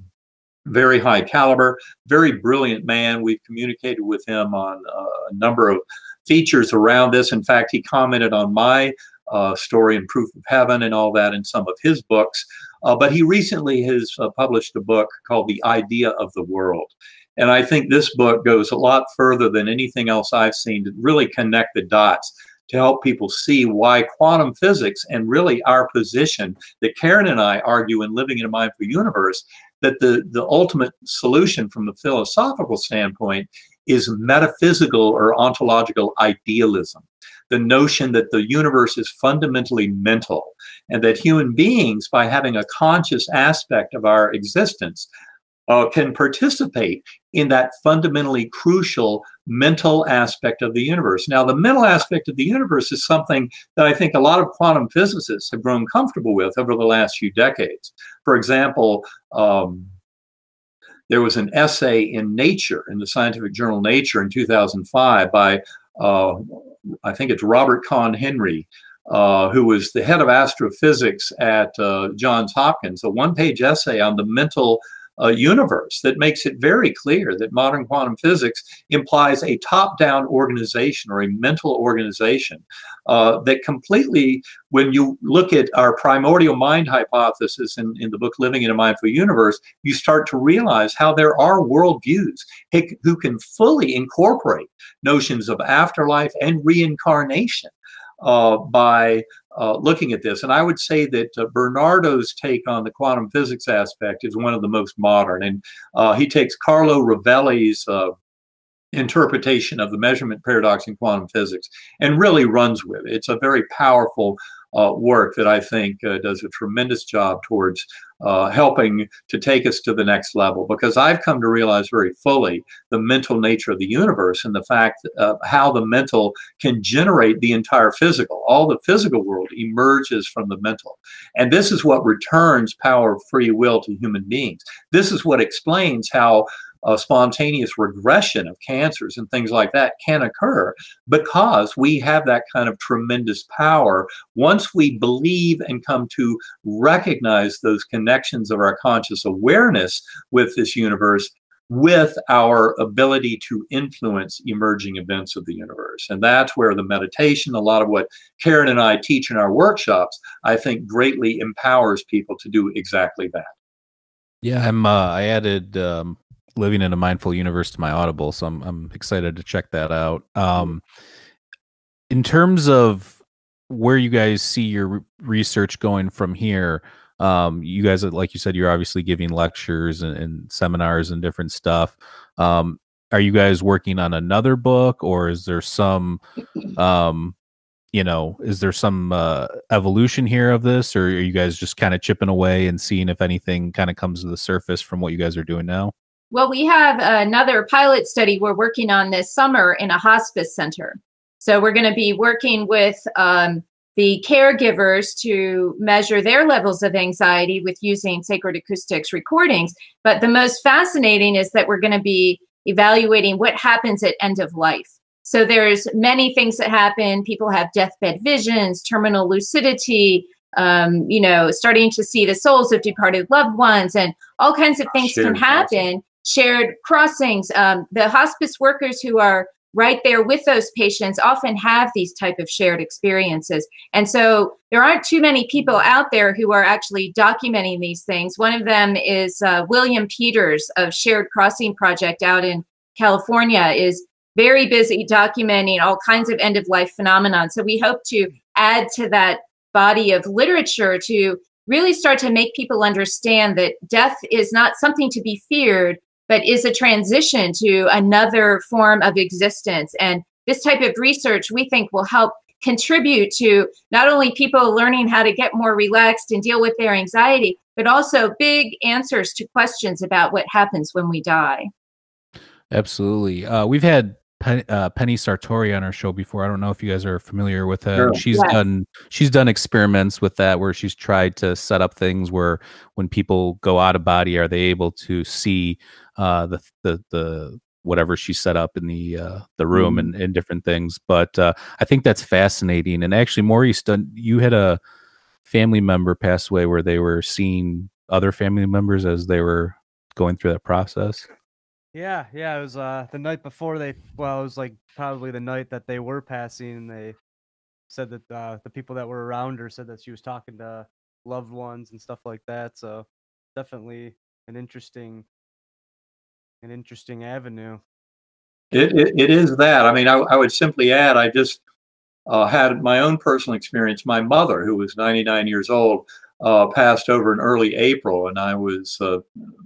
very high caliber, very brilliant man. We've communicated with him on uh, a number of features around this. In fact, he commented on my uh, story and Proof of Heaven and all that in some of his books. Uh, but he recently has uh, published a book called The Idea of the World. And I think this book goes a lot further than anything else I've seen to really connect the dots to help people see why quantum physics and really our position that Karen and I argue in Living in a Mindful Universe that the, the ultimate solution from the philosophical standpoint is metaphysical or ontological idealism. The notion that the universe is fundamentally mental and that human beings, by having a conscious aspect of our existence, uh, can participate in that fundamentally crucial mental aspect of the universe. Now, the mental aspect of the universe is something that I think a lot of quantum physicists have grown comfortable with over the last few decades. For example, um, there was an essay in Nature, in the scientific journal Nature in 2005 by, uh, I think it's Robert Conn Henry, uh, who was the head of astrophysics at uh, Johns Hopkins, a one page essay on the mental uh, universe that makes it very clear that modern quantum physics implies a top down organization or a mental organization uh, that completely, when you look at our primordial mind hypothesis in, in the book Living in a Mindful Universe, you start to realize how there are worldviews who can fully incorporate notions of afterlife and reincarnation uh, by uh, looking at this. And I would say that uh, Bernardo's take on the quantum physics aspect is one of the most modern. And uh, he takes Carlo Rovelli's uh, interpretation of the measurement paradox in quantum physics and really runs with it. It's a very powerful uh, work that I think uh, does a tremendous job towards uh, helping to take us to the next level because I've come to realize very fully the mental nature of the universe and the fact uh, how the mental can generate the entire physical. All the physical world emerges from the mental. And this is what returns power of free will to human beings. This is what explains how a spontaneous regression of cancers and things like that can occur because we have that kind of tremendous power. Once we believe and come to recognize those connections of our conscious awareness with this universe, with our ability to influence emerging events of the universe. And that's where the meditation, a lot of what Karen and I teach in our workshops, I think greatly empowers people to do exactly that. Yeah, I'm. Uh, I added um, living in a mindful universe to my audible so i'm, I'm excited to check that out. Um, in terms of where you guys see your research going from here um, you guys like you said you're obviously giving lectures and, and seminars and different stuff. Um, are you guys working on another book or is there some um, you know is there some uh, evolution here of this or are you guys just kind of chipping away and seeing if anything kind of comes to the surface from what you guys are doing now well, we have another pilot study we're working on this summer in a hospice center. So we're going to be working with um, the caregivers to measure their levels of anxiety with using sacred acoustics recordings. But the most fascinating is that we're going to be evaluating what happens at end of life. So there's many things that happen. People have deathbed visions, terminal lucidity, um, you know, starting to see the souls of departed loved ones, and all kinds of things can happen shared crossings. Um, the hospice workers who are right there with those patients often have these type of shared experiences. And so there aren't too many people out there who are actually documenting these things. One of them is uh, william peters of shared crossing project out in california is very busy documenting all kinds of end of life phenomenon so we hope to add to that body of literature to really start to make people understand that death is not something to be feared but is a transition to another form of existence. And this type of research we think will help contribute to not only people learning how to get more relaxed and deal with their anxiety, but also big answers to questions about what happens when we die. Absolutely. Uh, we've had Penny, uh, Penny Sartori on our show before. I don't know if you guys are familiar with her. Sure. She's Yes. done she's done experiments with that where she's tried to set up things where when people go out of body, are they able to see uh, the the the whatever she set up in the uh, the room and, and different things. But uh, I think that's fascinating. And actually, Maurice, done you had a family member pass away where they were seeing other family members as they were going through that process. Yeah, yeah. It was uh the night before they. Well, it was like probably the night that they were passing. And they said that uh, the people that were around her said that she was talking to loved ones and stuff like that. So definitely an interesting, an interesting avenue. It, it, it is that. I mean, I, I would simply add, I just uh, had my own personal experience. My mother, who was 99 years old, uh, passed over in early April, and I was, uh,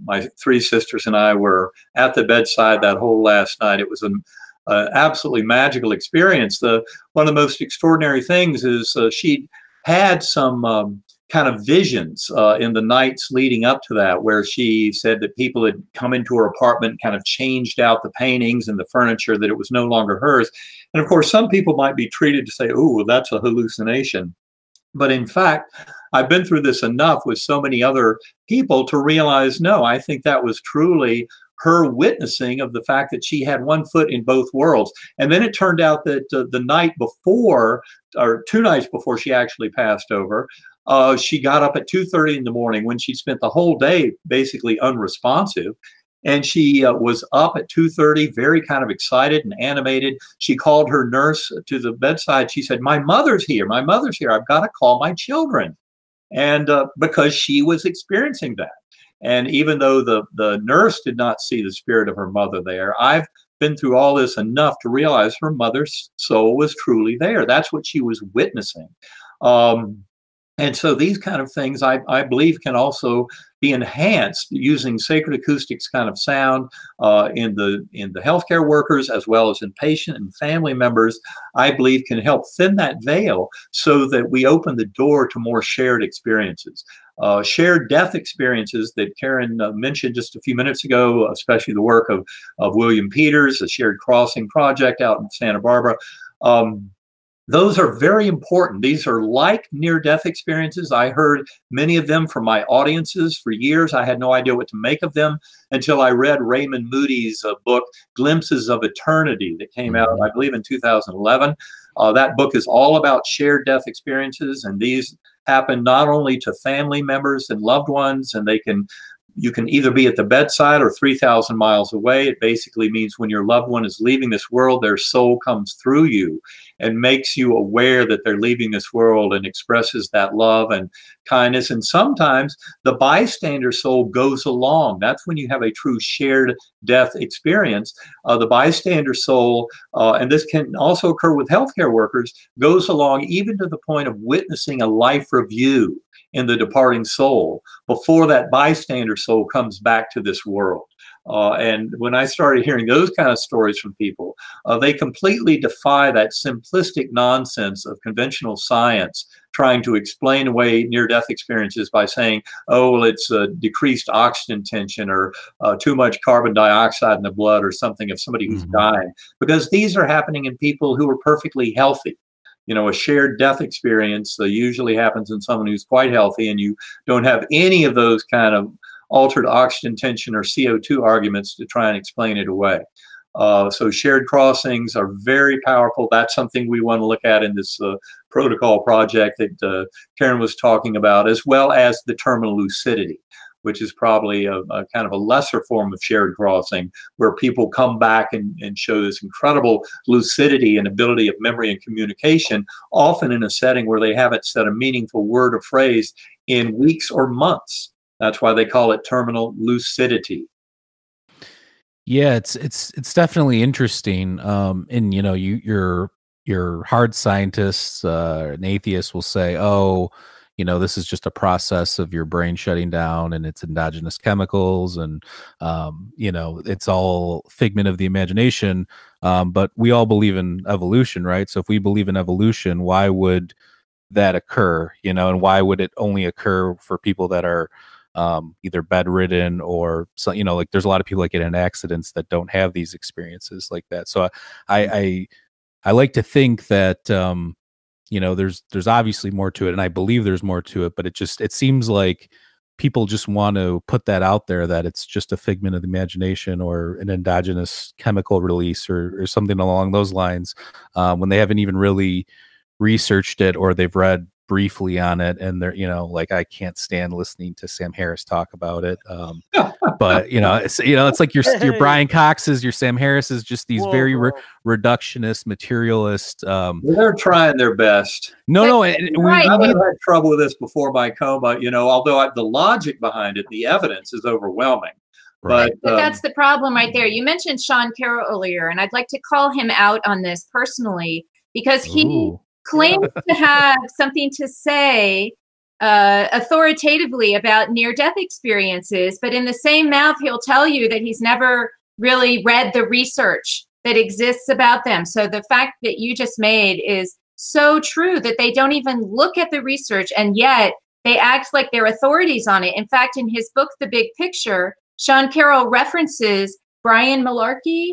my three sisters and I were at the bedside that whole last night. It was an absolutely magical experience. The one of the most extraordinary things is uh, she had some um, kind of visions uh, in the nights leading up to that, where she said that people had come into her apartment, kind of changed out the paintings and the furniture, that it was no longer hers. And of course, some people might be treated to say, "Oh, well, that's a hallucination," but in fact, I've been through this enough with so many other people to realize, no, I think that was truly her witnessing of the fact that she had one foot in both worlds. And then it turned out that uh, the night before, or two nights before she actually passed over, uh, she got up at 2.30 in the morning when she spent the whole day basically unresponsive. And she uh, was up at 2.30, very kind of excited and animated. She called her nurse to the bedside. She said, my mother's here. My mother's here. I've got to call my children. And uh, because she was experiencing that. And even though the, the nurse did not see the spirit of her mother there, I've been through all this enough to realize her mother's soul was truly there. That's what she was witnessing. Um, and so these kind of things, I, I believe, can also be enhanced using sacred acoustics kind of sound uh, in the in the healthcare workers as well as in patient and family members. I believe can help thin that veil so that we open the door to more shared experiences. Uh, shared death experiences that Karen uh, mentioned just a few minutes ago, especially the work of, of William Peters, the Shared Crossing Project out in Santa Barbara. Um, those are very important. These are like near death experiences. I heard many of them from my audiences for years. I had no idea what to make of them until I read Raymond Moody's uh, book, Glimpses of Eternity, that came out, I believe, in 2011. Uh, that book is all about shared death experiences, and these happen not only to family members and loved ones, and they can you can either be at the bedside or 3,000 miles away. It basically means when your loved one is leaving this world, their soul comes through you and makes you aware that they're leaving this world and expresses that love and kindness. And sometimes the bystander soul goes along. That's when you have a true shared death experience. Uh, the bystander soul, uh, and this can also occur with healthcare workers, goes along even to the point of witnessing a life review in the departing soul before that bystander soul comes back to this world. Uh, and when I started hearing those kind of stories from people, uh, they completely defy that simplistic nonsense of conventional science trying to explain away near death experiences by saying, oh, well, it's uh, decreased oxygen tension or uh, too much carbon dioxide in the blood or something of somebody who's Mhm. dying. Because these are happening in people who are perfectly healthy you know, a shared death experience uh, usually happens in someone who's quite healthy, and you don't have any of those kind of altered oxygen tension or CO2 arguments to try and explain it away. Uh, so shared crossings are very powerful. That's something we want to look at in this uh, protocol project that uh, Karen was talking about, as well as the terminal lucidity, which is probably a, a kind of a lesser form of shared crossing, where people come back and, and show this incredible lucidity and ability of memory and communication, often in a setting where they haven't said a meaningful word or phrase in weeks or months. That's why they call it terminal lucidity. Yeah, it's it's it's definitely interesting. Um, and you know, you your your hard scientists uh, and atheists will say, "Oh, you know, this is just a process of your brain shutting down, and it's endogenous chemicals, and um, you know, it's all figment of the imagination." Um, but we all believe in evolution, right? So if we believe in evolution, why would that occur? You know, and why would it only occur for people that are um, either bedridden or so you know like there's a lot of people that get in accidents that don't have these experiences like that so i i i like to think that um you know there's there's obviously more to it and i believe there's more to it but it just it seems like people just want to put that out there that it's just a figment of the imagination or an endogenous chemical release or, or something along those lines um, when they haven't even really researched it or they've read briefly on it and they're you know like i can't stand listening to sam harris talk about it um, but you know it's you know it's like your your brian cox's your sam harris is just these Whoa, very re- reductionist materialist um They're trying their best. no But- no and- and we- right. I've had trouble with this before by coma, you know, although I, the logic behind it, the evidence is overwhelming. right. But, But um, that's the problem right there. You mentioned Sean Carroll earlier, and I'd like to call him out on this personally because he Ooh. Claims to have something to say uh, authoritatively about near death experiences, but in the same mouth, he'll tell you that he's never really read the research that exists about them. So the fact that you just made is so true that they don't even look at the research and yet they act like they're authorities on it. In fact, in his book, The Big Picture, Sean Carroll references Brian Malarkey,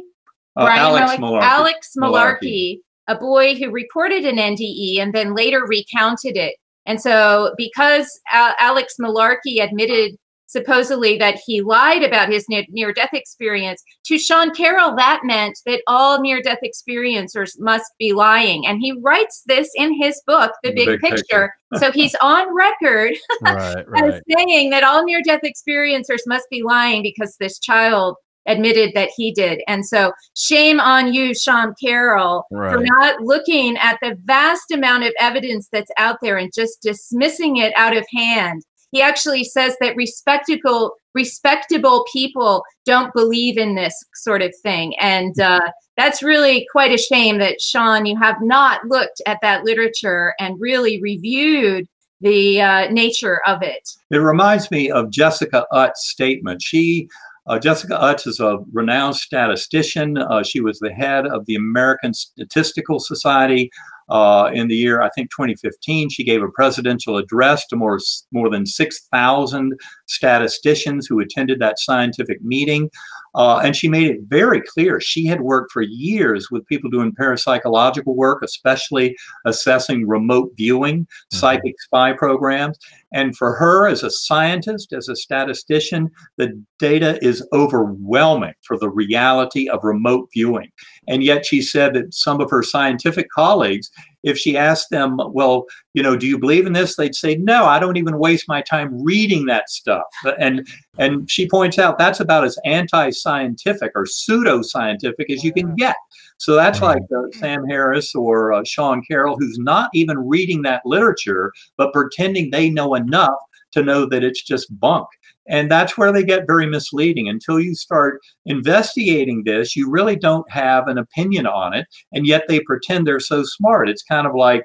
uh, Brian Alex Mal- Malarkey. Alex Malarkey. Malarkey, a boy who reported an NDE and then later recounted it. And so, because Al- Alex Malarkey admitted supposedly that he lied about his near death experience, to Sean Carroll, that meant that all near death experiencers must be lying. And he writes this in his book, The The Big, Big Picture. Picture. so, he's on record right as saying that all near death experiencers must be lying because this child admitted that he did. And so, shame on you, Sean Carroll, for not looking at the vast amount of evidence that's out there and just dismissing it out of hand. He actually says that respectable respectable people don't believe in this sort of thing and uh, that's really quite a shame that sean you have not looked at that literature and really reviewed the uh, nature of it It reminds me of Jessica Utt's statement. She, uh, Jessica Utts is a renowned statistician. Uh, she was the head of the American Statistical Society uh, in the year, I think, 2015. She gave a presidential address to more, more than 6,000 statisticians who attended that scientific meeting. Uh, and she made it very clear she had worked for years with people doing parapsychological work, especially assessing remote viewing, psychic spy programs. And for her, as a scientist, as a statistician, the data is overwhelming for the reality of remote viewing. And yet she said that some of her scientific colleagues, if she asked them, well, you know, do you believe in this? They'd say, no, I don't even waste my time reading that stuff. And and she points out that's about as anti-scientific or pseudo-scientific as you can get. So that's like uh, Sam Harris or uh, Sean Carroll, who's not even reading that literature, but pretending they know enough to know that it's just bunk. And that's where they get very misleading. Until you start investigating this, you really don't have an opinion on it. And yet they pretend they're so smart. It's kind of like,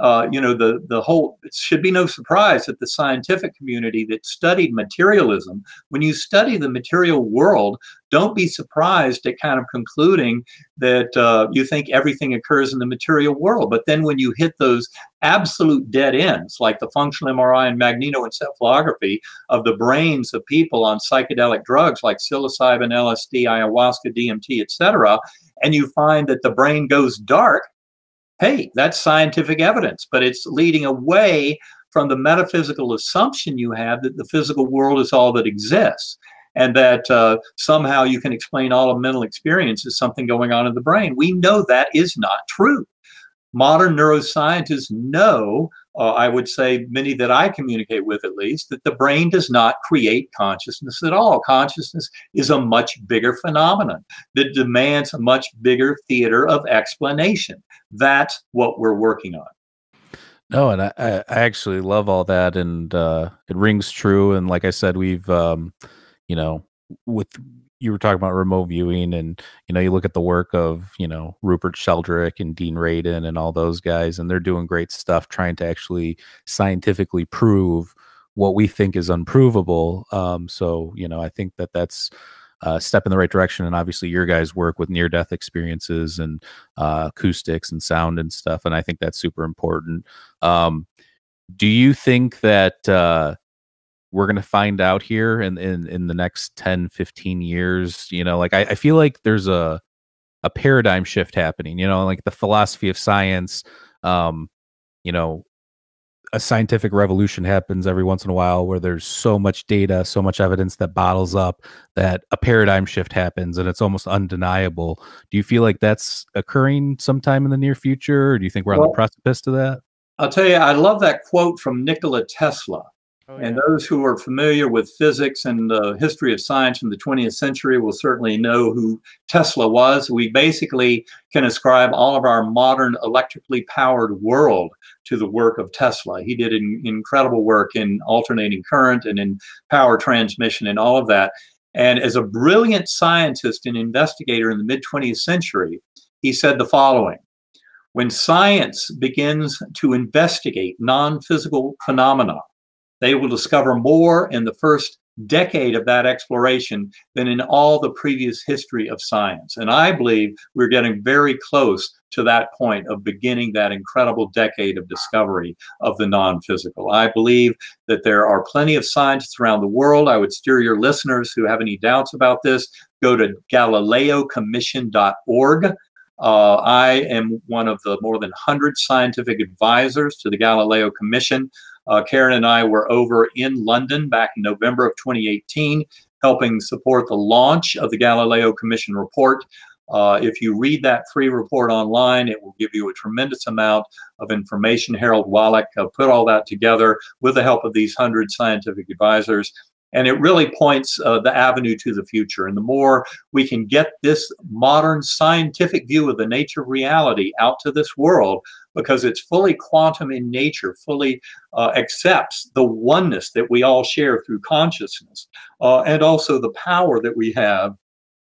uh, you know, the, the whole, it should be no surprise that the scientific community that studied materialism, when you study the material world, don't be surprised at kind of concluding that uh, you think everything occurs in the material world. But then when you hit those absolute dead ends, like the functional MRI and magnetoencephalography of the brains of people on psychedelic drugs like psilocybin, LSD, ayahuasca, DMT, etc., and you find that the brain goes dark, hey, that's scientific evidence, but it's leading away from the metaphysical assumption you have that the physical world is all that exists and that uh, somehow you can explain all of mental experience as something going on in the brain. We know that is not true. Modern neuroscientists know, uh, I would say many that I communicate with at least, that the brain does not create consciousness at all. Consciousness is a much bigger phenomenon that demands a much bigger theater of explanation. That's what we're working on. No, and I, I actually love all that, and uh, it rings true. And like I said, we've, um, you know, with you were talking about remote viewing, and you know, you look at the work of you know Rupert Sheldrake and Dean Radin and all those guys, and they're doing great stuff trying to actually scientifically prove what we think is unprovable. Um, so you know, I think that that's a step in the right direction. And obviously, your guys' work with near death experiences and uh, acoustics and sound and stuff, and I think that's super important. Um, do you think that uh, we're going to find out here in, in in the next 10 15 years you know like I, I feel like there's a a paradigm shift happening you know like the philosophy of science um you know a scientific revolution happens every once in a while where there's so much data so much evidence that bottles up that a paradigm shift happens and it's almost undeniable. Do you feel like that's occurring sometime in the near future or do you think we're well, on the precipice to that? I'll tell you i love that quote from nikola tesla Oh, yeah. And those who are familiar with physics and the history of science in the 20th century will certainly know who Tesla was. We basically can ascribe all of our modern electrically powered world to the work of Tesla. He did in, incredible work in alternating current and in power transmission and all of that. And as a brilliant scientist and investigator in the mid 20th century, he said the following When science begins to investigate non physical phenomena, they will discover more in the first decade of that exploration than in all the previous history of science. And I believe we're getting very close to that point of beginning that incredible decade of discovery of the non physical. I believe that there are plenty of scientists around the world. I would steer your listeners who have any doubts about this, go to GalileoCommission.org. Uh, I am one of the more than 100 scientific advisors to the Galileo Commission. Uh, Karen and I were over in London back in November of 2018, helping support the launch of the Galileo Commission report. Uh, if you read that free report online, it will give you a tremendous amount of information. Harald Walach uh, put all that together with the help of these hundred scientific advisors. And it really points uh, the avenue to the future. And the more we can get this modern scientific view of the nature of reality out to this world, because it's fully quantum in nature, fully uh, accepts the oneness that we all share through consciousness, uh, and also the power that we have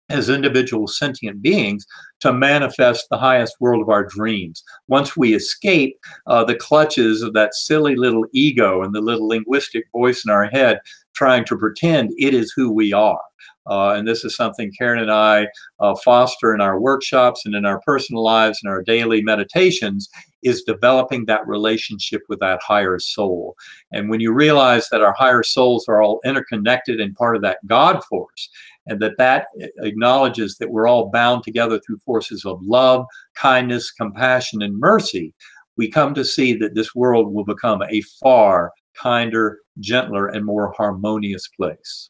as individual sentient beings to manifest the highest world of our dreams. Once we escape uh, the clutches of that silly little ego and the little linguistic voice in our head trying to pretend it is who we are. Uh, and this is something Karen and I uh, foster in our workshops and in our personal lives and our daily meditations is developing that relationship with that higher soul. And when you realize that our higher souls are all interconnected and part of that God force, and that that acknowledges that we're all bound together through forces of love, kindness, compassion, and mercy, we come to see that this world will become a far kinder, gentler, and more harmonious place.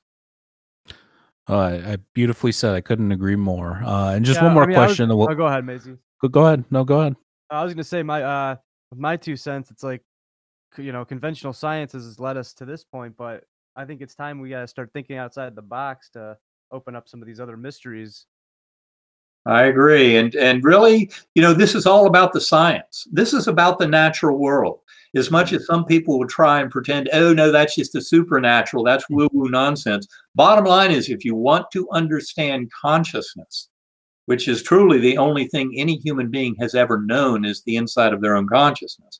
Uh, I beautifully said. I couldn't agree more. Uh, and just yeah, one more I mean, question. Was, oh, go ahead, Maisie. Go, go ahead. No, go ahead. I was going to say my uh my two cents. It's like you know conventional sciences has led us to this point, but I think it's time we got to start thinking outside the box to open up some of these other mysteries. I agree, and and really, you know, this is all about the science. This is about the natural world. As much as some people will try and pretend, oh no, that's just the supernatural, that's woo woo nonsense. Bottom line is, if you want to understand consciousness, which is truly the only thing any human being has ever known is the inside of their own consciousness,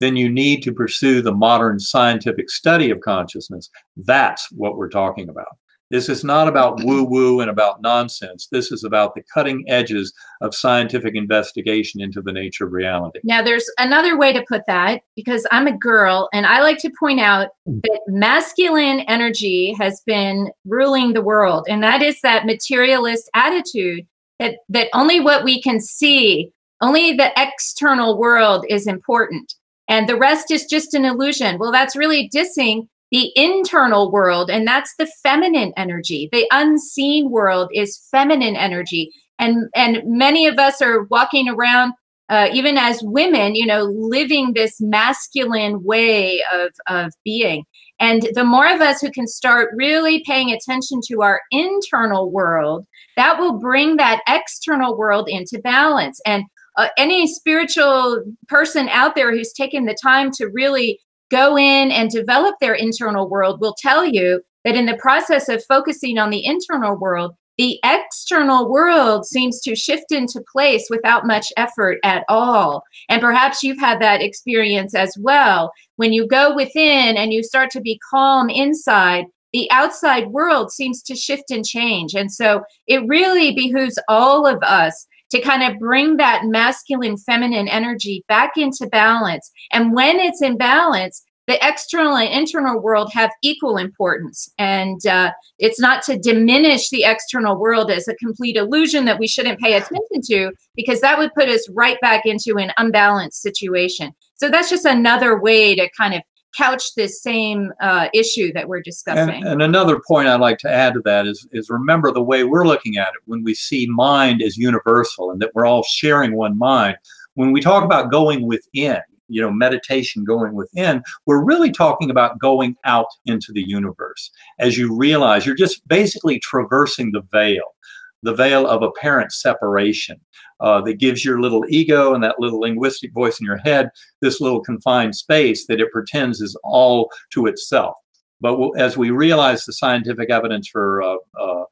then you need to pursue the modern scientific study of consciousness. That's what we're talking about. This is not about woo woo and about nonsense. This is about the cutting edges of scientific investigation into the nature of reality. Now, there's another way to put that because I'm a girl and I like to point out mm. that masculine energy has been ruling the world, and that is that materialist attitude that that only what we can see, only the external world is important, and the rest is just an illusion. Well, that's really dissing the internal world, and that's the feminine energy. The unseen world is feminine energy, and and many of us are walking around. Uh, even as women, you know, living this masculine way of, of being. And the more of us who can start really paying attention to our internal world, that will bring that external world into balance. And uh, any spiritual person out there who's taken the time to really go in and develop their internal world will tell you that in the process of focusing on the internal world, the external world seems to shift into place without much effort at all. And perhaps you've had that experience as well. When you go within and you start to be calm inside, the outside world seems to shift and change. And so it really behooves all of us to kind of bring that masculine feminine energy back into balance. And when it's in balance, the external and internal world have equal importance. And uh, it's not to diminish the external world as a complete illusion that we shouldn't pay attention to, because that would put us right back into an unbalanced situation. So that's just another way to kind of couch this same uh, issue that we're discussing. And, and, another point I'd like to add to that is, is remember the way we're looking at it when we see mind as universal and that we're all sharing one mind. When we talk about going within, you know, meditation going within, we're really talking about going out into the universe. As you realize, you're just basically traversing the veil the veil of apparent separation uh, that gives your little ego and that little linguistic voice in your head this little confined space that it pretends is all to itself. But as we realize the scientific evidence for uh, uh,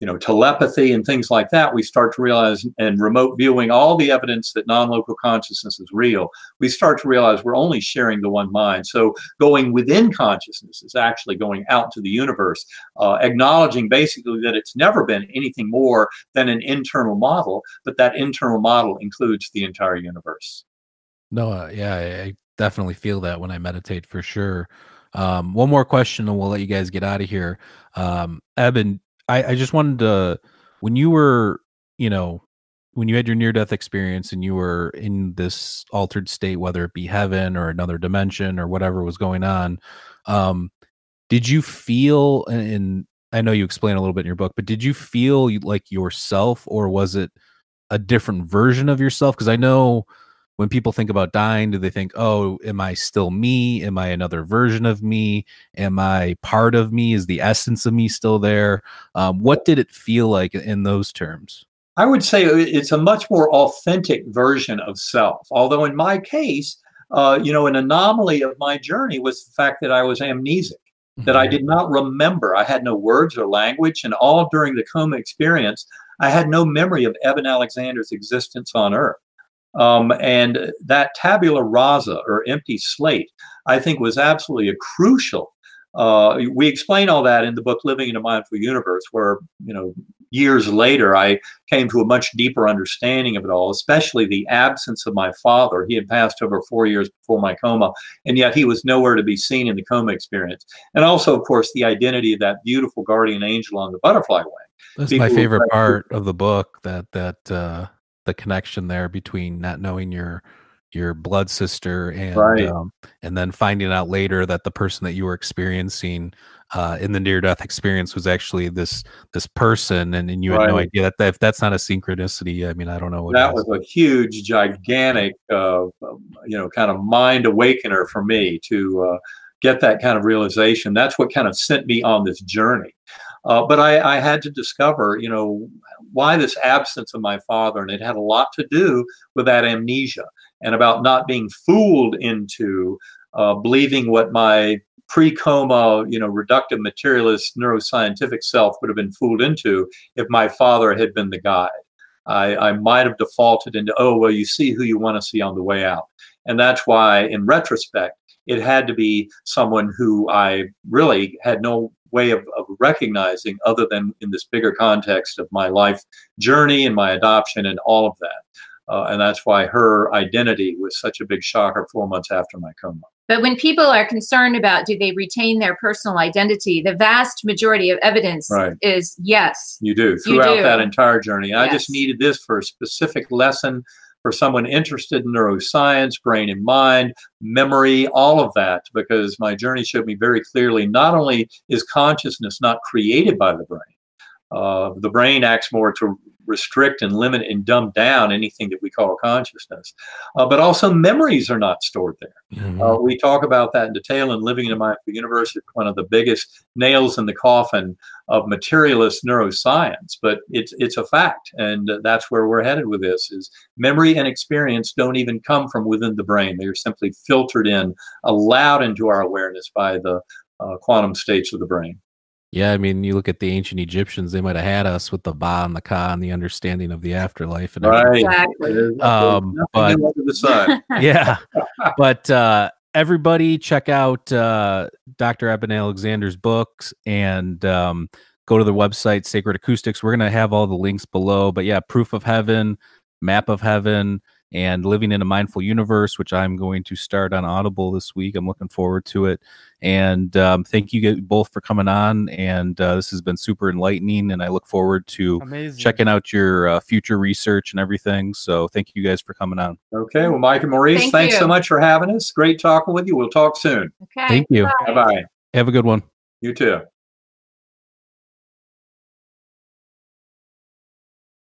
you know telepathy and things like that we start to realize and remote viewing all the evidence that non-local consciousness is real we start to realize we're only sharing the one mind. So going within consciousness is actually going out to the universe uh, acknowledging basically that it's never been anything more than an internal model but that internal model includes the entire universe. No uh, yeah I, I definitely feel that when i meditate for sure. Um, one more question and we'll let you guys get out of here. Um, eben I, I just wanted to when you were, you know, when you had your near death experience and you were in this altered state, whether it be heaven or another dimension or whatever was going on, um, did you feel and, I know you explain a little bit in your book, but did you feel like yourself or was it a different version of yourself? Because I know when people think about dying, do they think, oh, am I still me? Am I another version of me? Am I part of me? Is the essence of me still there? Um, what did it feel like in those terms? I would say it's a much more authentic version of self. Although in my case, uh, you know, an anomaly of my journey was the fact that I was amnesic, mm-hmm. that I mm-hmm. did not remember. I had no words or language, and all during the coma experience, I had no memory of Eben Alexander's existence on Earth. Um, and that tabula rasa or empty slate, I think, was absolutely a crucial. Uh, we explain all that in the book Living in a Mindful Universe, where you know years later I came to a much deeper understanding of it all, especially the absence of my father. He had passed over four years before my coma, and yet he was nowhere to be seen in the coma experience. And also, of course, the identity of that beautiful guardian angel on the butterfly wing. That's People my favorite part of the book. That that uh, the connection there between not knowing your your blood sister and right. um, and then finding out later that the person that you were experiencing uh, in the near death experience was actually this this person and, and you had no idea that, that if that's not a synchronicity i mean i don't know what that was a huge gigantic uh, you know kind of mind awakener for me to uh, get that kind of realization. That's what kind of sent me on this journey uh, but I, I, had to discover, you know, why this absence of my father, and it had a lot to do with that amnesia and about not being fooled into uh, believing what my pre-coma, you know, reductive materialist neuroscientific self would have been fooled into if my father had been the guide. I, I might have defaulted into, oh, well, you see who you want to see on the way out. And that's why, in retrospect, it had to be someone who I really had no way of, of recognizing other than in this bigger context of my life journey and my adoption and all of that. Uh, and that's why her identity was such a big shocker four months after my coma. But when people are concerned about do they retain their personal identity, the vast majority of evidence right. is yes. You do throughout you do. that entire journey. Yes. I just needed this for a specific lesson for someone interested in neuroscience, brain and mind, memory, all of that, because my journey showed me very clearly not only is consciousness not created by the brain, uh, the brain acts more to restrict and limit and dumb down anything that we call consciousness. Uh, but also memories are not stored there. Mm-hmm. Uh, we talk about that in detail in Living in a Mindful Universe. It's one of the biggest nails in the coffin of materialist neuroscience, but it's it's a fact, and that's where we're headed with this. Is memory and experience don't even come from within the brain; they are simply filtered in, allowed into our awareness by the uh, quantum states of the brain. Yeah, I mean, you look at the ancient Egyptians; they might have had us with the Ba and the Ka and the understanding of the afterlife. And right, exactly. Um, but yeah, but uh, everybody, check out uh, Dr. Eben Alexander's books and um, go to the website Sacred Acoustics. We're gonna have all the links below. But yeah, Proof of Heaven, Map of Heaven, and Living in a Mindful Universe, which I'm going to start on Audible this week. I'm looking forward to it. And um, thank you both for coming on. And uh, this has been super enlightening. And I look forward to Amazing. checking out your uh, future research and everything. So thank you guys for coming on. Okay. Well, Mike and Maurice, Thank thanks so much for having us. Great talking with you. We'll talk soon. Okay. Thank you. Bye bye. Have a good one. You too.